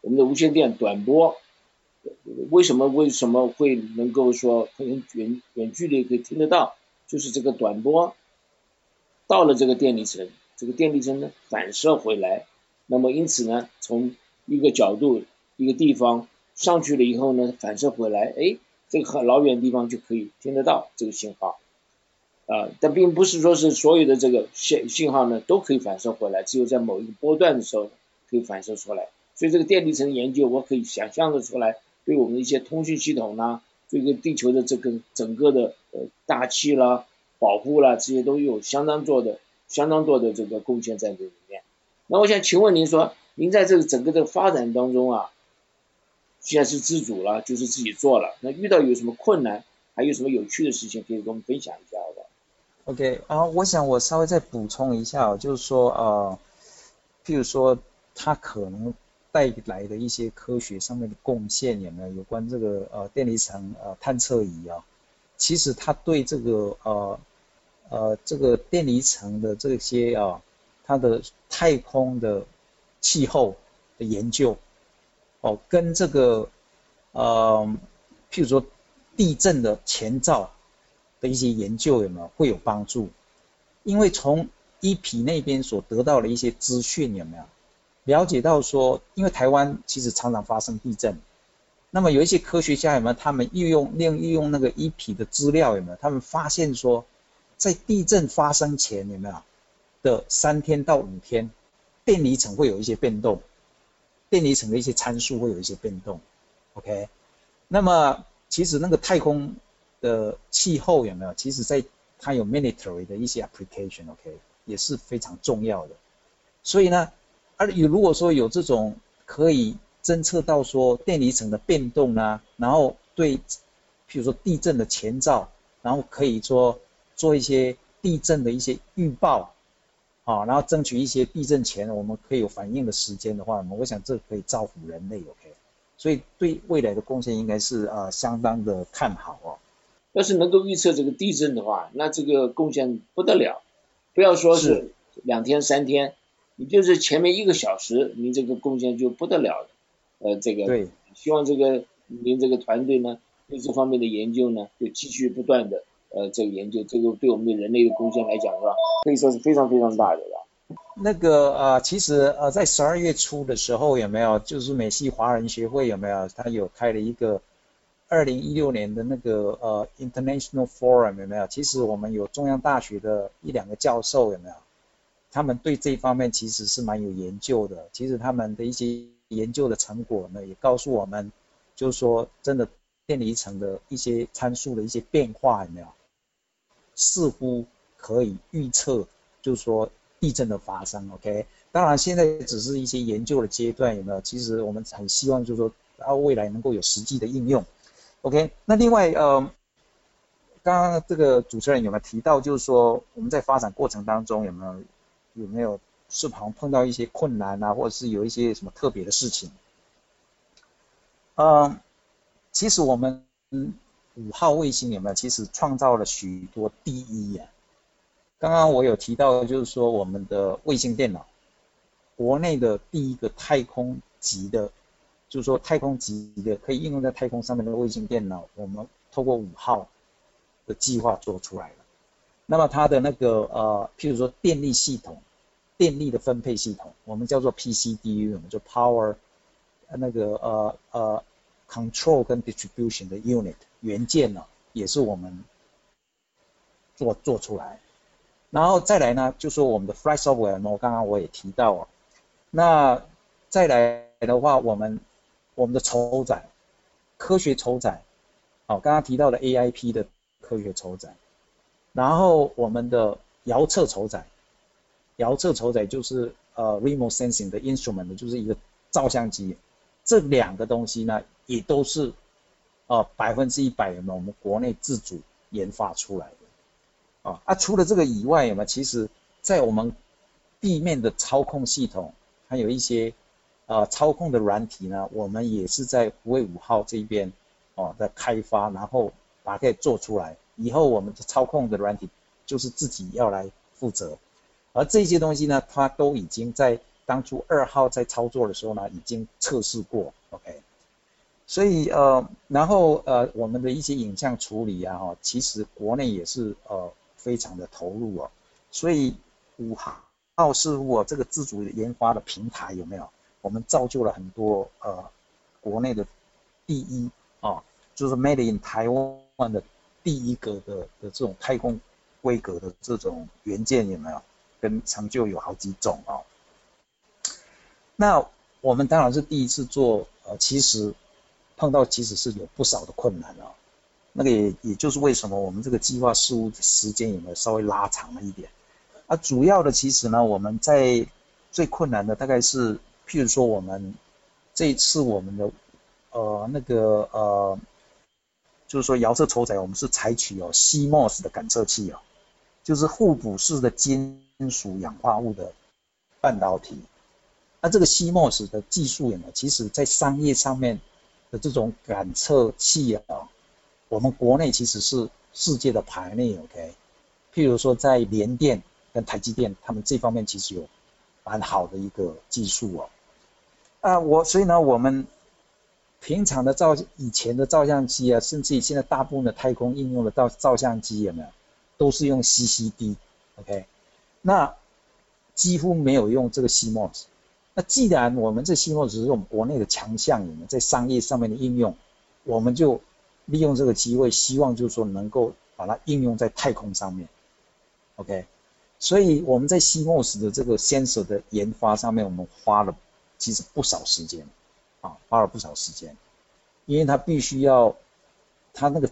我们的无线电短波，为什么为什么会能够说很远远距离可以听得到？就是这个短波到了这个电离层，这个电离层呢反射回来，那么因此呢从一个角度一个地方上去了以后呢反射回来，哎。这个很老远的地方就可以听得到这个信号，啊，但并不是说是所有的这个信信号呢都可以反射回来，只有在某一个波段的时候可以反射出来。所以这个电离层研究，我可以想象的出来，对我们的一些通讯系统呢，这个地球的这个整个的呃大气啦、保护啦，这些都有相当多的、相当多的这个贡献在这里面。那我想请问您说，您在这个整个的发展当中啊？现在是自主了，就是自己做了。那遇到有什么困难，还有什么有趣的事情可以跟我们分享一下好吧？OK 啊，我想我稍微再补充一下，就是说呃，譬如说它可能带来的一些科学上面的贡献有没有？有关这个呃电离层呃探测仪啊，其实它对这个呃呃这个电离层的这些啊，它的太空的气候的研究，哦，跟这个呃譬如说地震的前兆的一些研究有没有会有帮助？因为从一皮那边所得到的一些资讯有没有了解到说，因为台湾其实常常发生地震。那么有一些科学家有没有？他们运用利用利用那个一皮的资料有没有？他们发现说，在地震发生前有没有的三天到五天，电离层会有一些变动，电离层的一些参数会有一些变动。OK，那么其实那个太空的气候有没有？其实在它有 military 的一些 application，OK，也是非常重要的。所以呢，而有如果说有这种可以侦测到说电离层的变动呢，然后对，譬如说地震的前兆，然后可以说做一些地震的一些预报，啊，然后争取一些地震前我们可以有反应的时间的话，我想这可以造福人类，OK，所以对未来的贡献应该是啊相当的看好哦。要是能够预测这个地震的话，那这个贡献不得了，不要说是两天三天，你就是前面一个小时，您这个贡献就不得了了。呃，这个对，希望这个您这个团队呢，对这方面的研究呢，就继续不断的呃这个研究，这个对我们的人类的贡献来讲是吧，可以说是非常非常大的了。那个呃，其实呃，在十二月初的时候有没有，就是美系华人协会有没有，他有开了一个二零一六年的那个呃 International Forum 有没有？其实我们有中央大学的一两个教授有没有？他们对这方面其实是蛮有研究的，其实他们的一些。研究的成果呢，也告诉我们，就是说，真的电离层的一些参数的一些变化有没有，似乎可以预测，就是说地震的发生。OK，当然现在只是一些研究的阶段有没有？其实我们很希望就是说，啊未来能够有实际的应用。OK，那另外呃，刚刚这个主持人有没有提到，就是说我们在发展过程当中有没有有没有？是好像碰到一些困难啊，或者是有一些什么特别的事情。嗯，其实我们五号卫星有没有？其实创造了许多第一呀。刚刚我有提到，就是说我们的卫星电脑，国内的第一个太空级的，就是说太空级的可以应用在太空上面的卫星电脑，我们透过五号的计划做出来了。那么它的那个呃，譬如说电力系统。电力的分配系统，我们叫做 PCDU，我们就 Power 那个呃呃 Control 跟 Distribution 的 Unit 元件呢，也是我们做做出来。然后再来呢，就说我们的 Flight Software，我刚刚我也提到啊。那再来的话，我们我们的筹载，科学筹载，好，刚刚提到的 AIP 的科学筹载，然后我们的遥测筹载。遥测筹载就是呃 remote sensing 的 instrument 就是一个照相机，这两个东西呢也都是啊百分之一百有没有我们国内自主研发出来的啊啊除了这个以外有没有其实在我们地面的操控系统还有一些啊操控的软体呢，我们也是在福卫五号这边哦在开发，然后把它给做出来，以后我们的操控的软体就是自己要来负责。而这些东西呢，它都已经在当初二号在操作的时候呢，已经测试过，OK。所以呃，然后呃，我们的一些影像处理啊，哈，其实国内也是呃非常的投入哦。所以五号似乎这个自主研发的平台有没有？我们造就了很多呃国内的第一啊，就是 Made in 台湾的第一个的的这种太空规格的这种元件有没有？跟成就有好几种哦。那我们当然是第一次做，呃，其实碰到其实是有不少的困难啊。那个也也就是为什么我们这个计划事务时间有没有稍微拉长了一点？啊，主要的其实呢，我们在最困难的大概是，譬如说我们这一次我们的呃那个呃，就是说遥测筹载，我们是采取哦 CMOS 的感测器哦，就是互补式的金。属氧化物的半导体，那这个 CMOS 的技术呢？其实在商业上面的这种感测器啊，我们国内其实是世界的排列。OK，譬如说在联电跟台积电，他们这方面其实有蛮好的一个技术哦。啊，我所以呢，我们平常的照以前的照相机啊，甚至于现在大部分的太空应用的照照相机有没有，都是用 CCD，OK？那几乎没有用这个 CMOS。那既然我们这 CMOS 是我们国内的强项，有没有在商业上面的应用，我们就利用这个机会，希望就是说能够把它应用在太空上面，OK？所以我们在 CMOS 的这个 sensor 的研发上面，我们花了其实不少时间，啊，花了不少时间，因为它必须要它那个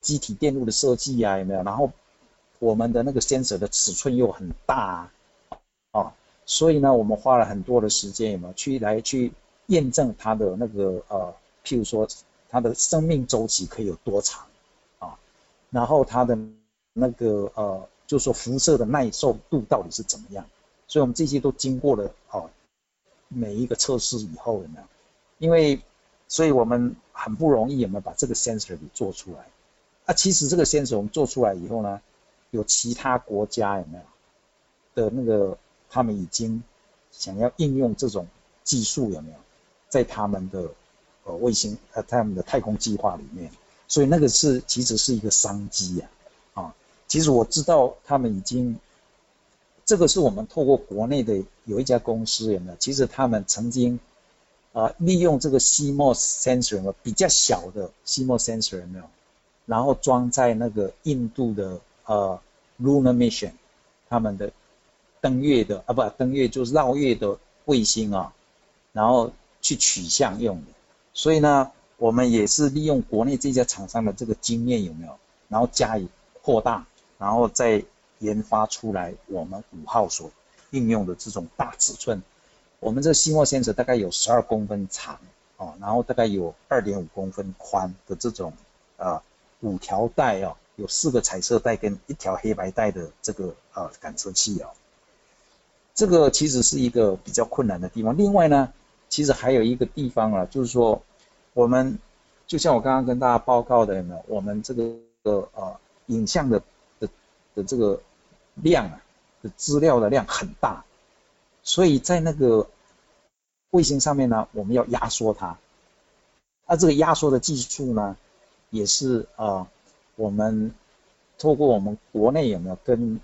机体电路的设计啊，有没有？然后我们的那个 sensor 的尺寸又很大，啊，所以呢，我们花了很多的时间，有没有去来去验证它的那个呃，譬如说它的生命周期可以有多长，啊，然后它的那个呃。就是说辐射的耐受度到底是怎么样？所以我们这些都经过了哦每一个测试以后有没有？因为所以我们很不容易有没有把这个 sensor 给做出来？啊，其实这个 sensor 我们做出来以后呢，有其他国家有没有的那个他们已经想要应用这种技术有没有？在他们的呃卫星呃他们的太空计划里面，所以那个是其实是一个商机呀啊。其实我知道他们已经，这个是我们透过国内的有一家公司有没有？其实他们曾经啊利用这个 CMOS sensor 比较小的 CMOS sensor 有没有？然后装在那个印度的呃 Lunar Mission 他们的登月的啊不登月就是绕月的卫星啊，然后去取像用的。所以呢，我们也是利用国内这家厂商的这个经验有没有？然后加以扩大。然后再研发出来我们五号所应用的这种大尺寸，我们这细墨线子大概有十二公分长哦，然后大概有二点五公分宽的这种啊五条带哦，有四个彩色带跟一条黑白带的这个呃感测器哦，这个其实是一个比较困难的地方。另外呢，其实还有一个地方啊，就是说我们就像我刚刚跟大家报告的呢，我们这个呃影像的。的的这个量啊，的资料的量很大，所以在那个卫星上面呢，我们要压缩它。那这个压缩的技术呢，也是呃，我们透过我们国内有没有跟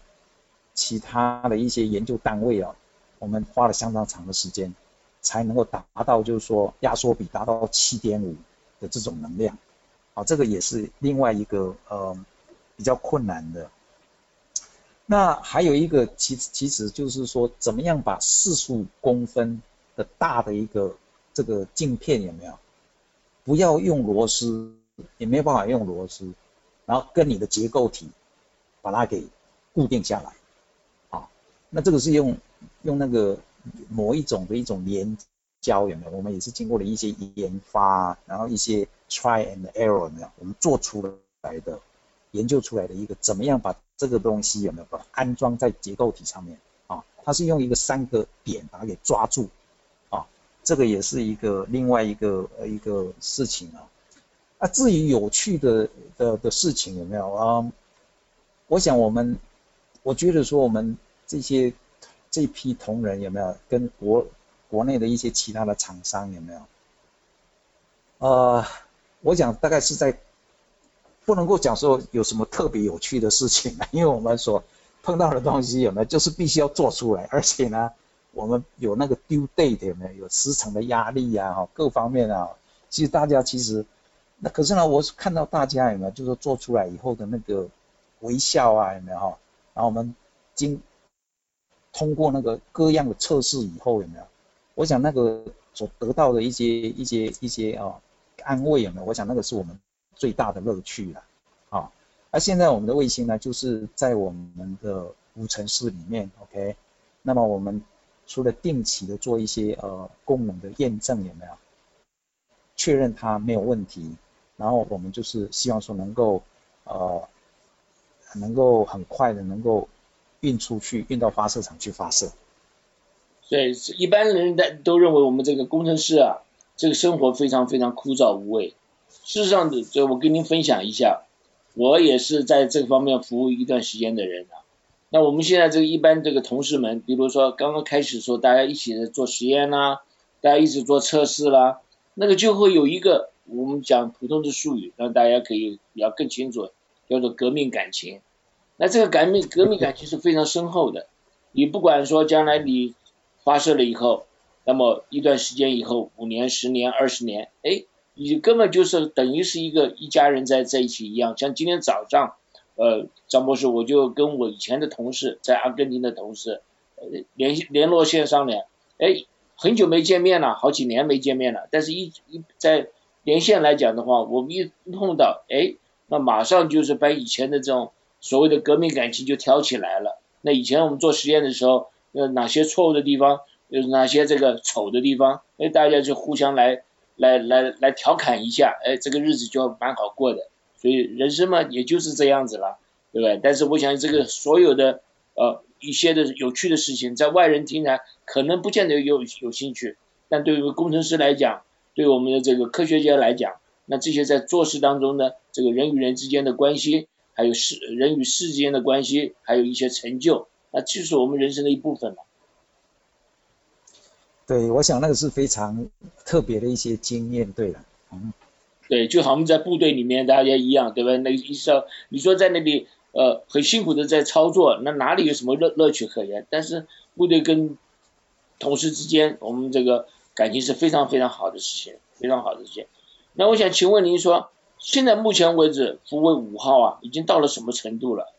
其他的一些研究单位啊，我们花了相当长的时间，才能够达到就是说压缩比达到七点五的这种能量。啊，这个也是另外一个呃比较困难的。那还有一个，其其实就是说，怎么样把四十五公分的大的一个这个镜片有没有？不要用螺丝，也没有办法用螺丝，然后跟你的结构体把它给固定下来，那这个是用用那个某一种的一种粘胶有没有？我们也是经过了一些研发，然后一些 try and error 有没有？我们做出来的。研究出来的一个怎么样把这个东西有没有把它安装在结构体上面啊？它是用一个三个点把它给抓住啊，这个也是一个另外一个呃一个事情啊。啊，至于有趣的的的事情有没有啊？我想我们我觉得说我们这些这批同仁有没有跟国国内的一些其他的厂商有没有？呃，我想大概是在。不能够讲说有什么特别有趣的事情，<laughs> 因为我们所碰到的东西有没有，就是必须要做出来，而且呢，我们有那个 due date 有没有，有时程的压力呀，哈，各方面啊，其实大家其实，那可是呢，我看到大家有没有，就是做出来以后的那个微笑啊，有没有哈？然后我们经通过那个各样的测试以后有没有？我想那个所得到的一些一些一些啊安慰有没有？我想那个是我们。最大的乐趣了，好，而现在我们的卫星呢，就是在我们的无尘室里面，OK，那么我们除了定期的做一些呃功能的验证，有没有确认它没有问题，然后我们就是希望说能够呃能够很快的能够运出去，运到发射场去发射。对一般人的都认为我们这个工程师啊，这个生活非常非常枯燥无味。事实上的，就我跟您分享一下，我也是在这方面服务一段时间的人啊。那我们现在这个一般这个同事们，比如说刚刚开始说大家一起做实验啦，大家一起做测试啦，那个就会有一个我们讲普通的术语，让大家可以要更清楚，叫做革命感情。那这个革命革命感情是非常深厚的，你不管说将来你发射了以后，那么一段时间以后，五年、十年、二十年，哎，你根本就是等于是一个一家人在在一起一样。像今天早上，呃，张博士，我就跟我以前的同事，在阿根廷的同事，呃，联系联络线上面，哎，很久没见面了，好几年没见面了，但是一一在连线来讲的话，我们一碰到，哎，那马上就是把以前的这种所谓的革命感情就挑起来了。那以前我们做实验的时候，呃，哪些错误的地方？有哪些这个丑的地方？哎，大家就互相来来来来调侃一下，哎，这个日子就蛮好过的。所以人生嘛，也就是这样子了，对不对？但是我想这个所有的呃一些的有趣的事情，在外人听来可能不见得有有兴趣，但对于工程师来讲，对我们的这个科学家来讲，那这些在做事当中呢，这个人与人之间的关系，还有世人与世之间的关系，还有一些成就，那就是我们人生的一部分了。对，我想那个是非常特别的一些经验，对了，嗯，对，就好像在部队里面大家一样，对吧？那个意思，你说在那里呃很辛苦的在操作，那哪里有什么乐乐趣可言？但是部队跟同事之间，我们这个感情是非常非常好的事情，非常好的事情。那我想请问您说，现在目前为止，福卫五号啊，已经到了什么程度了？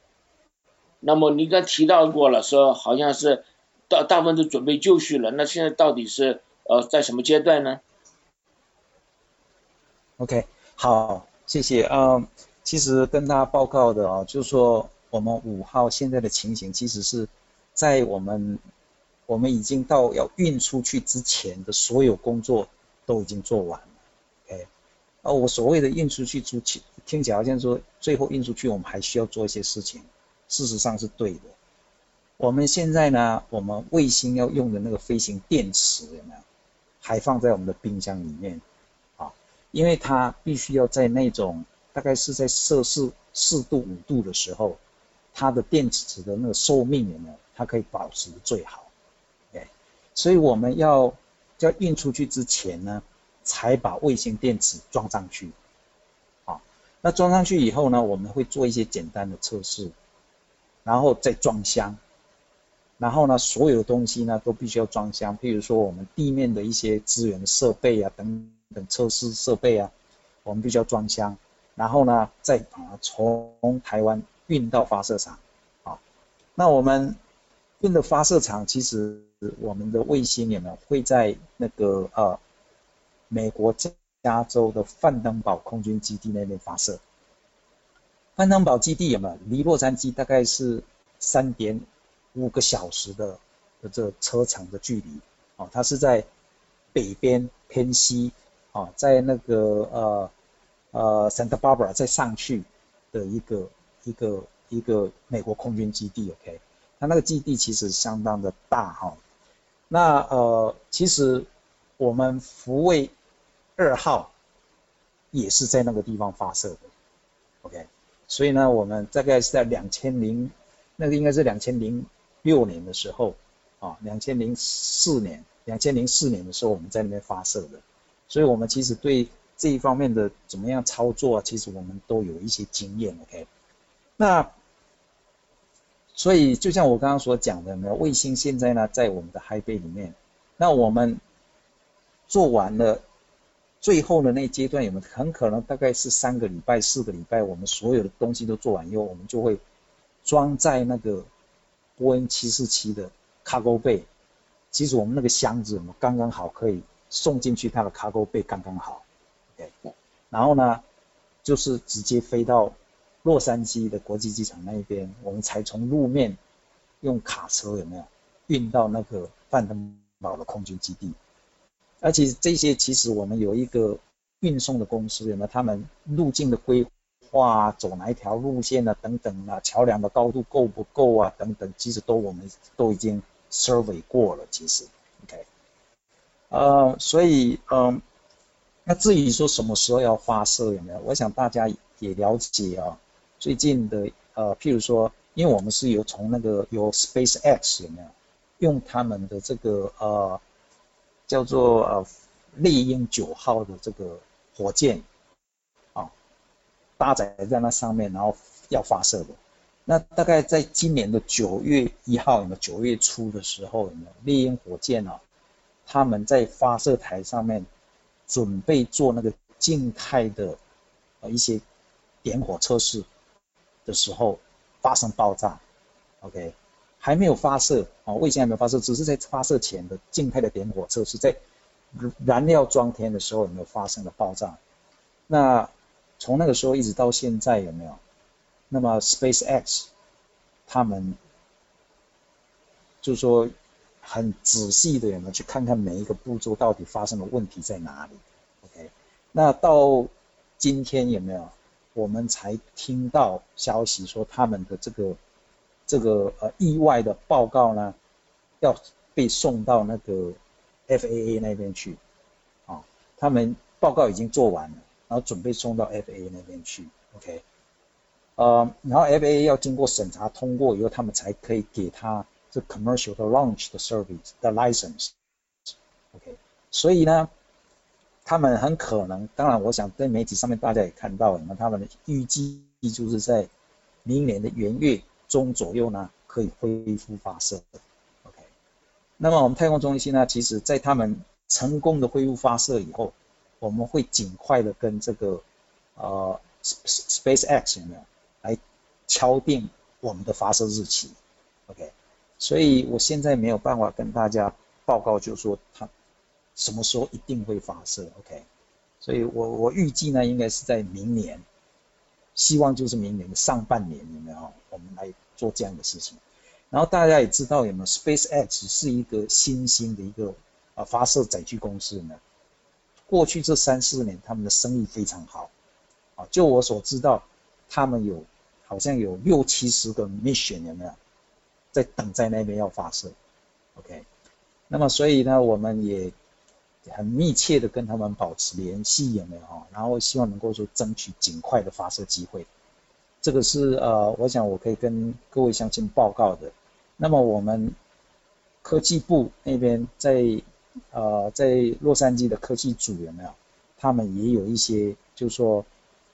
那么你刚提到过了，说好像是。大大部分都准备就绪了，那现在到底是呃在什么阶段呢？OK，好，谢谢。嗯，其实跟大家报告的啊，就是说我们五号现在的情形，其实是在我们我们已经到要运出去之前的所有工作都已经做完。OK，啊，我所谓的运出去出去，听起来好像说最后运出去我们还需要做一些事情，事实上是对的。我们现在呢，我们卫星要用的那个飞行电池有没有？还放在我们的冰箱里面啊，因为它必须要在那种大概是在摄氏四度五度的时候，它的电池的那个寿命有没有？它可以保持最好。哎，所以我们要要运出去之前呢，才把卫星电池装上去。啊，那装上去以后呢，我们会做一些简单的测试，然后再装箱。然后呢，所有东西呢都必须要装箱，譬如说我们地面的一些资源设备啊，等等测试设备啊，我们必须要装箱。然后呢，再把它从台湾运到发射场。好，那我们运的发射场，其实我们的卫星有没有会在那个呃美国加州的范登堡空军基地那边发射？范登堡基地有没有离洛杉矶大概是三点？五个小时的的这车程的距离，哦，它是在北边偏西，啊，在那个呃呃 Santa Barbara 再上去的一个一个一个美国空军基地，OK，它那个基地其实相当的大哈，那呃其实我们福卫二号也是在那个地方发射的，OK，所以呢，我们大概是在两千零那个应该是两千零。六年的时候，啊，两千零四年，两千零四年的时候，我们在那边发射的，所以我们其实对这一方面的怎么样操作啊，其实我们都有一些经验，OK。那所以就像我刚刚所讲的，呢，卫星现在呢在我们的海贝里面，那我们做完了最后的那阶段，有没有很可能大概是三个礼拜、四个礼拜，我们所有的东西都做完以后，我们就会装在那个。波音七四七的 cargo bay，其实我们那个箱子我们，刚刚好可以送进去它的 cargo bay，刚刚好。OK，然后呢，就是直接飞到洛杉矶的国际机场那一边，我们才从路面用卡车有没有运到那个范登堡的空军基地。而且这些其实我们有一个运送的公司，有没有？他们路径的规。哇，走哪一条路线啊？等等啊，桥梁的高度够不够啊？等等，其实都我们都已经 survey 过了，其实，OK，呃，所以，嗯，那至于说什么时候要发射有没有？我想大家也了解啊，最近的呃，譬如说因为我们是有从那个有 SpaceX 有没有用他们的这个呃叫做呃猎鹰九号的这个火箭啊搭载在那上面，然后要发射的。那大概在今年的九月一号，有没有九月初的时候，有没有猎鹰火箭啊？他们在发射台上面准备做那个静态的呃一些点火测试的时候发生爆炸，OK，还没有发射啊，卫星还没有发射，只是在发射前的静态的点火测试，在燃料装填的时候有没有发生了爆炸？那从那个时候一直到现在有没有？那么 SpaceX 他们就是说很仔细的有没有去看看每一个步骤到底发生了问题在哪里？OK，那到今天有没有我们才听到消息说他们的这个这个呃意外的报告呢要被送到那个 FAA 那边去啊，他们报告已经做完了，然后准备送到 FAA 那边去，OK。呃，然后 FAA 要经过审查通过以后，他们才可以给他这 commercial 的 launch 的 service 的 license，OK，所以呢，他们很可能，当然我想在媒体上面大家也看到了，那他们的预计就是在明年的元月中左右呢，可以恢复发射，OK，那么我们太空中心呢，其实在他们成功的恢复发射以后，我们会尽快的跟这个呃 SpaceX 有没有？来敲定我们的发射日期，OK，所以我现在没有办法跟大家报告，就是说它什么时候一定会发射，OK，所以我我预计呢，应该是在明年，希望就是明年的上半年有没有？我们来做这样的事情。然后大家也知道有没有，SpaceX 是一个新兴的一个啊发射载具公司呢。过去这三四年他们的生意非常好，啊，就我所知道，他们有。好像有六七十个 mission 有没有在等在那边要发射？OK，那么所以呢，我们也很密切的跟他们保持联系有没有？然后希望能够说争取尽快的发射机会。这个是呃，我想我可以跟各位乡亲报告的。那么我们科技部那边在呃在洛杉矶的科技组有没有？他们也有一些就是说。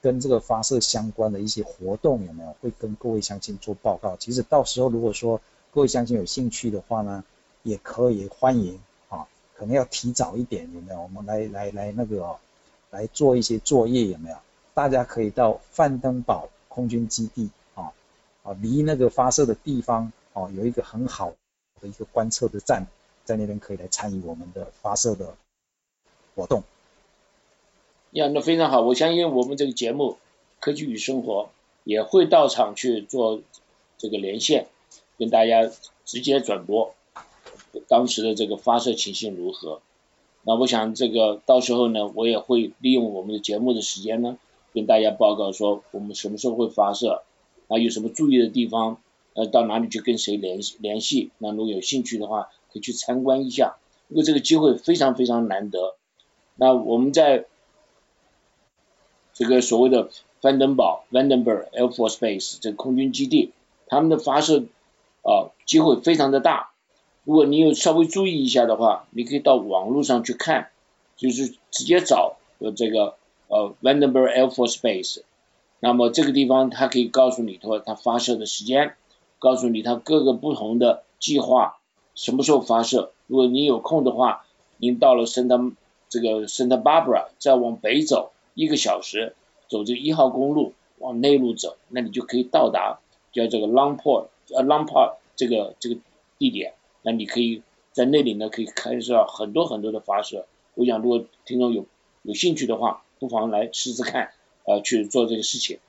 跟这个发射相关的一些活动有没有会跟各位乡亲做报告？其实到时候如果说各位乡亲有兴趣的话呢，也可以欢迎，可能要提早一点有没有？我们来来来那个来做一些作业有没有？大家可以到范登堡空军基地啊啊，离那个发射的地方啊有一个很好的一个观测的站，在那边可以来参与我们的发射的活动。呀，那非常好，我相信我们这个节目《科技与生活》也会到场去做这个连线，跟大家直接转播当时的这个发射情形如何。那我想这个到时候呢，我也会利用我们的节目的时间呢，跟大家报告说我们什么时候会发射，啊有什么注意的地方，呃到哪里去跟谁联联系。那如果有兴趣的话，可以去参观一下，因为这个机会非常非常难得。那我们在这个所谓的范登堡 （Vandenberg Air Force Base） 这个空军基地，他们的发射啊机会非常的大。如果你有稍微注意一下的话，你可以到网络上去看，就是直接找呃这个呃 Vandenberg Air Force Base。那么这个地方它可以告诉你说它发射的时间，告诉你它各个不同的计划什么时候发射。如果你有空的话，您到了圣丹这个圣丹巴 r a 再往北走。一个小时走这一号公路往内陆走，那你就可以到达叫这个 Longport 呃 Longport 这个这个地点，那你可以在那里呢可以开设很多很多的发射。我想如果听众有有兴趣的话，不妨来试试看，呃去做这个事情。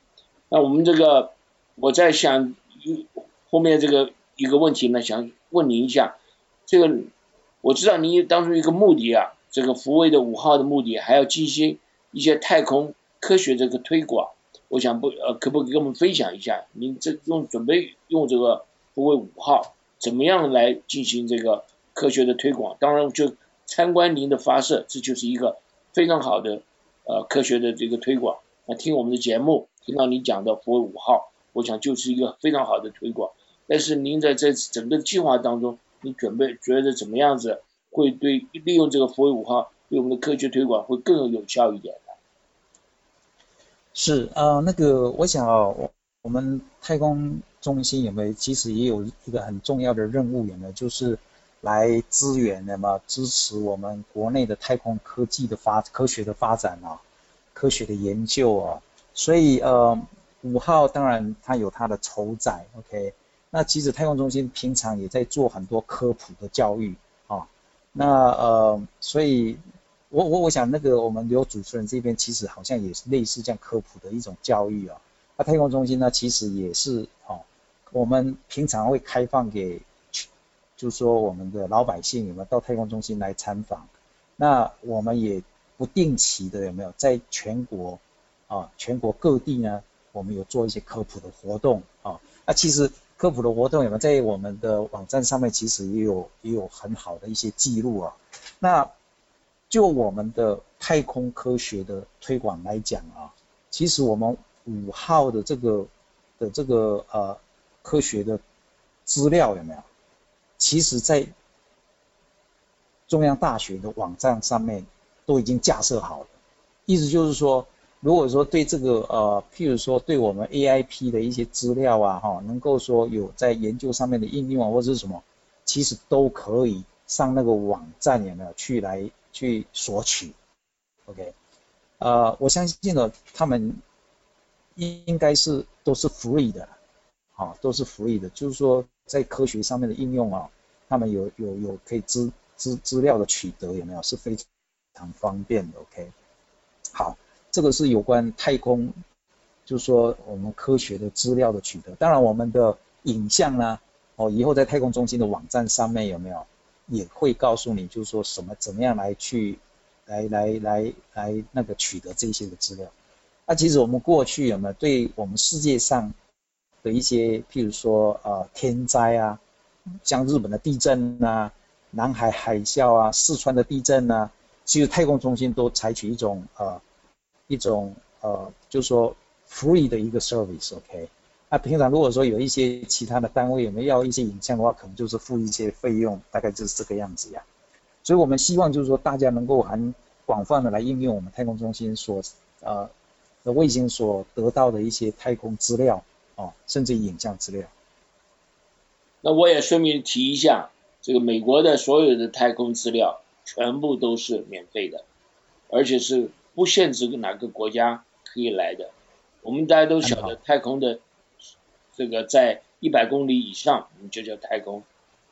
那我们这个我在想后面这个一个问题呢，想问您一下，这个我知道您当初一个目的啊，这个福卫的五号的目的还要进行。一些太空科学这个推广，我想不呃，可不可以跟我们分享一下？您这用准备用这个福卫五号，怎么样来进行这个科学的推广？当然，就参观您的发射，这就是一个非常好的呃科学的这个推广。那听我们的节目，听到你讲的福卫五号，我想就是一个非常好的推广。但是您在这整个计划当中，你准备觉得怎么样子会对利用这个福卫五号对我们的科学推广会更有效一点呢？是啊，那个我想，我我们太空中心有没有其实也有一个很重要的任务，有没有就是来支援的嘛，支持我们国内的太空科技的发科学的发展啊，科学的研究啊，所以呃五号当然它有它的筹载，OK。那其实太空中心平常也在做很多科普的教育啊，那呃，所以我我我想那个我们刘主持人这边其实好像也是类似这样科普的一种教育啊。那太空中心呢，其实也是哦，我们平常会开放给，就是说我们的老百姓有没有到太空中心来参访？那我们也不定期的有没有在全国啊，全国各地呢，我们有做一些科普的活动啊。那其实。科普的活动有没有在我们的网站上面？其实也有也有很好的一些记录啊。那就我们的太空科学的推广来讲啊，其实我们五号的这个的这个呃科学的资料有没有？其实在中央大学的网站上面都已经架设好了，意思就是说。如果说对这个呃，譬如说对我们 AIP 的一些资料啊，哈，能够说有在研究上面的应用啊，或者是什么，其实都可以上那个网站有没有去来去索取，OK，呃，我相信呢，他们应应该是都是 free 的，啊，都是 free 的，就是说在科学上面的应用啊，他们有有有可以资资资料的取得有没有是非常方便的，OK，好。这个是有关太空，就是说我们科学的资料的取得。当然，我们的影像呢，哦，以后在太空中心的网站上面有没有，也会告诉你，就是说什么怎么样来去，来来来来那个取得这些的资料。那其实我们过去有没有对我们世界上的一些，譬如说呃天灾啊，像日本的地震啊，南海海啸啊，四川的地震啊，其实太空中心都采取一种呃。一种呃，就是说 free 的一个 service，OK。那平常如果说有一些其他的单位有没有要一些影像的话，可能就是付一些费用，大概就是这个样子呀。所以我们希望就是说大家能够很广泛的来应用我们太空中心所呃的卫星所得到的一些太空资料啊，甚至影像资料。那我也顺便提一下，这个美国的所有的太空资料全部都是免费的，而且是。不限制哪个国家可以来的，我们大家都晓得太空的这个在一百公里以上，我们就叫太空。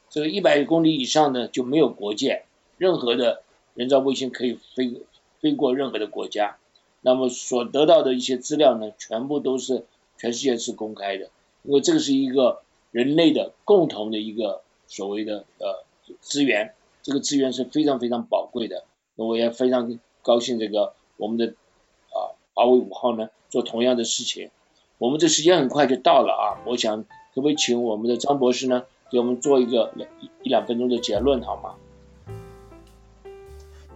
这个一百公里以上呢就没有国界，任何的人造卫星可以飞飞过任何的国家。那么所得到的一些资料呢，全部都是全世界是公开的，因为这个是一个人类的共同的一个所谓的呃资源，这个资源是非常非常宝贵的。那我也非常高兴这个。我们的啊，华为五号呢，做同样的事情。我们这时间很快就到了啊，我想可不可以请我们的张博士呢，给我们做一个一一两分钟的结论好吗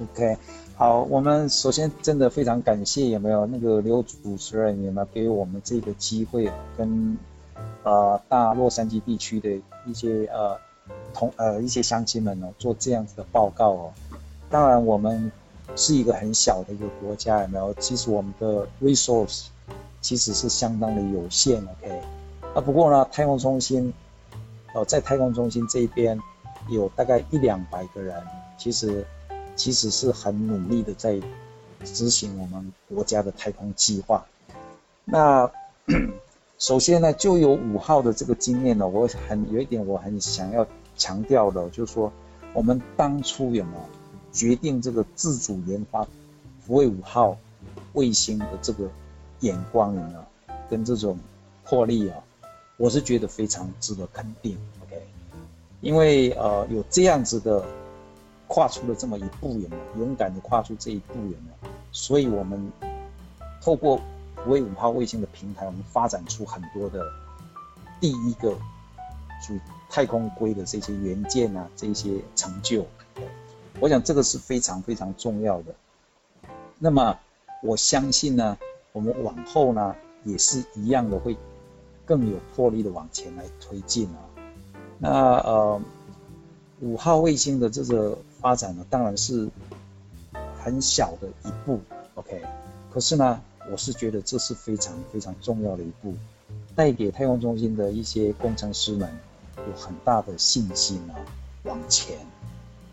？OK，好，我们首先真的非常感谢有没有那个刘主持人有没有给我们这个机会，跟呃大洛杉矶地区的一些呃同呃一些乡亲们哦做这样子的报告哦。当然我们。是一个很小的一个国家，有没有？其实我们的 resource 其实是相当的有限，OK。啊，不过呢，太空中心，哦，在太空中心这边有大概一两百个人，其实其实是很努力的在执行我们国家的太空计划。那 <coughs> 首先呢，就有五号的这个经验呢，我很有一点我很想要强调的，就是说我们当初有没有？决定这个自主研发福卫五号卫星的这个眼光呢，跟这种魄力啊，我是觉得非常值得肯定。OK，因为呃有这样子的跨出了这么一步，有没有勇敢的跨出这一步，有没有？所以我们透过微五号卫星的平台，我们发展出很多的第一个属于太空规的这些元件啊，这些成就。我想这个是非常非常重要的。那么我相信呢，我们往后呢也是一样的会更有魄力的往前来推进啊。那呃，五号卫星的这个发展呢，当然是很小的一步，OK。可是呢，我是觉得这是非常非常重要的一步，带给太空中心的一些工程师们有很大的信心啊，往前。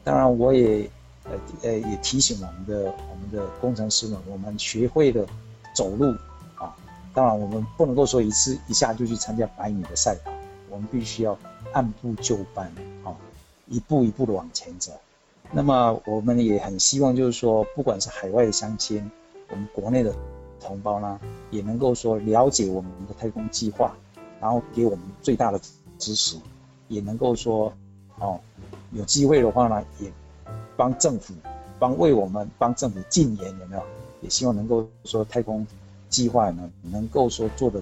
当然，我也呃呃也提醒我们的我们的工程师们，我们学会了走路啊。当然，我们不能够说一次一下就去参加百米的赛跑，我们必须要按部就班啊，一步一步的往前走。那么，我们也很希望，就是说，不管是海外的乡亲，我们国内的同胞呢，也能够说了解我们的太空计划，然后给我们最大的支持，也能够说，哦。有机会的话呢，也帮政府帮为我们帮政府禁言有没有？也希望能够说太空计划呢，能够说做的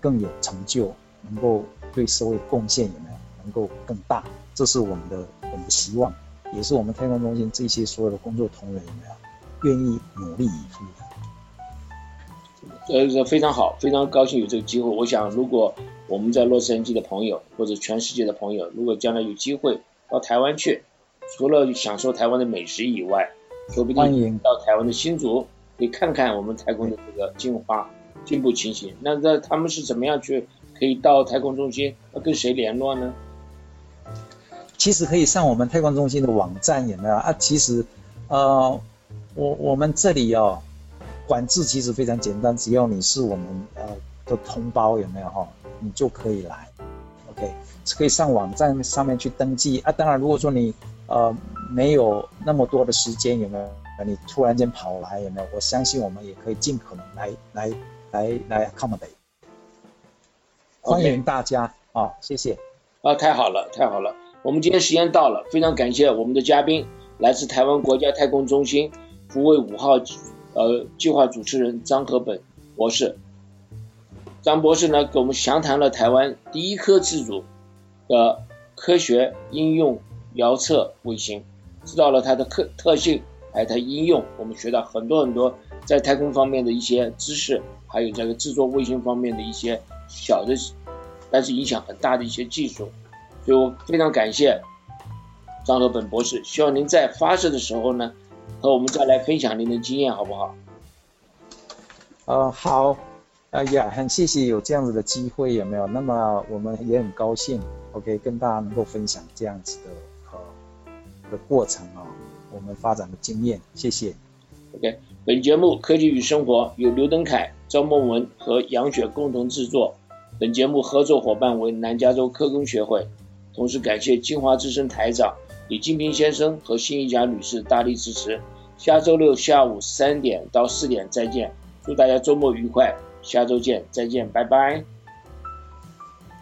更有成就，能够对社会贡献有没有？能够更大，这是我们的我们的希望，也是我们太空中心这些所有的工作同仁有没有愿意努力以赴的？呃，非常好，非常高兴有这个机会。我想，如果我们在洛杉矶的朋友或者全世界的朋友，如果将来有机会，到台湾去，除了享受台湾的美食以外，说不定到台湾的新竹，可以看看我们太空的这个进化进步情形。那那他们是怎么样去可以到太空中心？要跟谁联络呢？其实可以上我们太空中心的网站，有没有啊？其实，呃，我我们这里哦，管制其实非常简单，只要你是我们呃的同胞，有没有哈？你就可以来，OK。可以上网站上面去登记啊。当然，如果说你呃没有那么多的时间，有没有？你突然间跑来，有没有？我相信我们也可以尽可能来来来来 accommodate。欢迎大家啊！谢谢。啊，太好了，太好了。我们今天时间到了，非常感谢我们的嘉宾，来自台湾国家太空中心福卫五号呃计划主持人张和本博士。张博士呢，给我们详谈了台湾第一颗自主。的科学应用遥测卫星，知道了它的特特性，还有它应用，我们学到很多很多在太空方面的一些知识，还有这个制作卫星方面的一些小的，但是影响很大的一些技术，所以我非常感谢张和本博士，希望您在发射的时候呢，和我们再来分享您的经验，好不好？呃，好，哎呀，很谢谢有这样子的机会，有没有？那么我们也很高兴。OK，跟大家能够分享这样子的呃的过程啊，我们发展的经验，谢谢。OK，本节目《科技与生活》由刘登凯、赵梦文和杨雪共同制作，本节目合作伙伴为南加州科工学会，同时感谢金华之声台长李金平先生和新一佳女士大力支持。下周六下午三点到四点再见，祝大家周末愉快，下周见，再见，拜拜。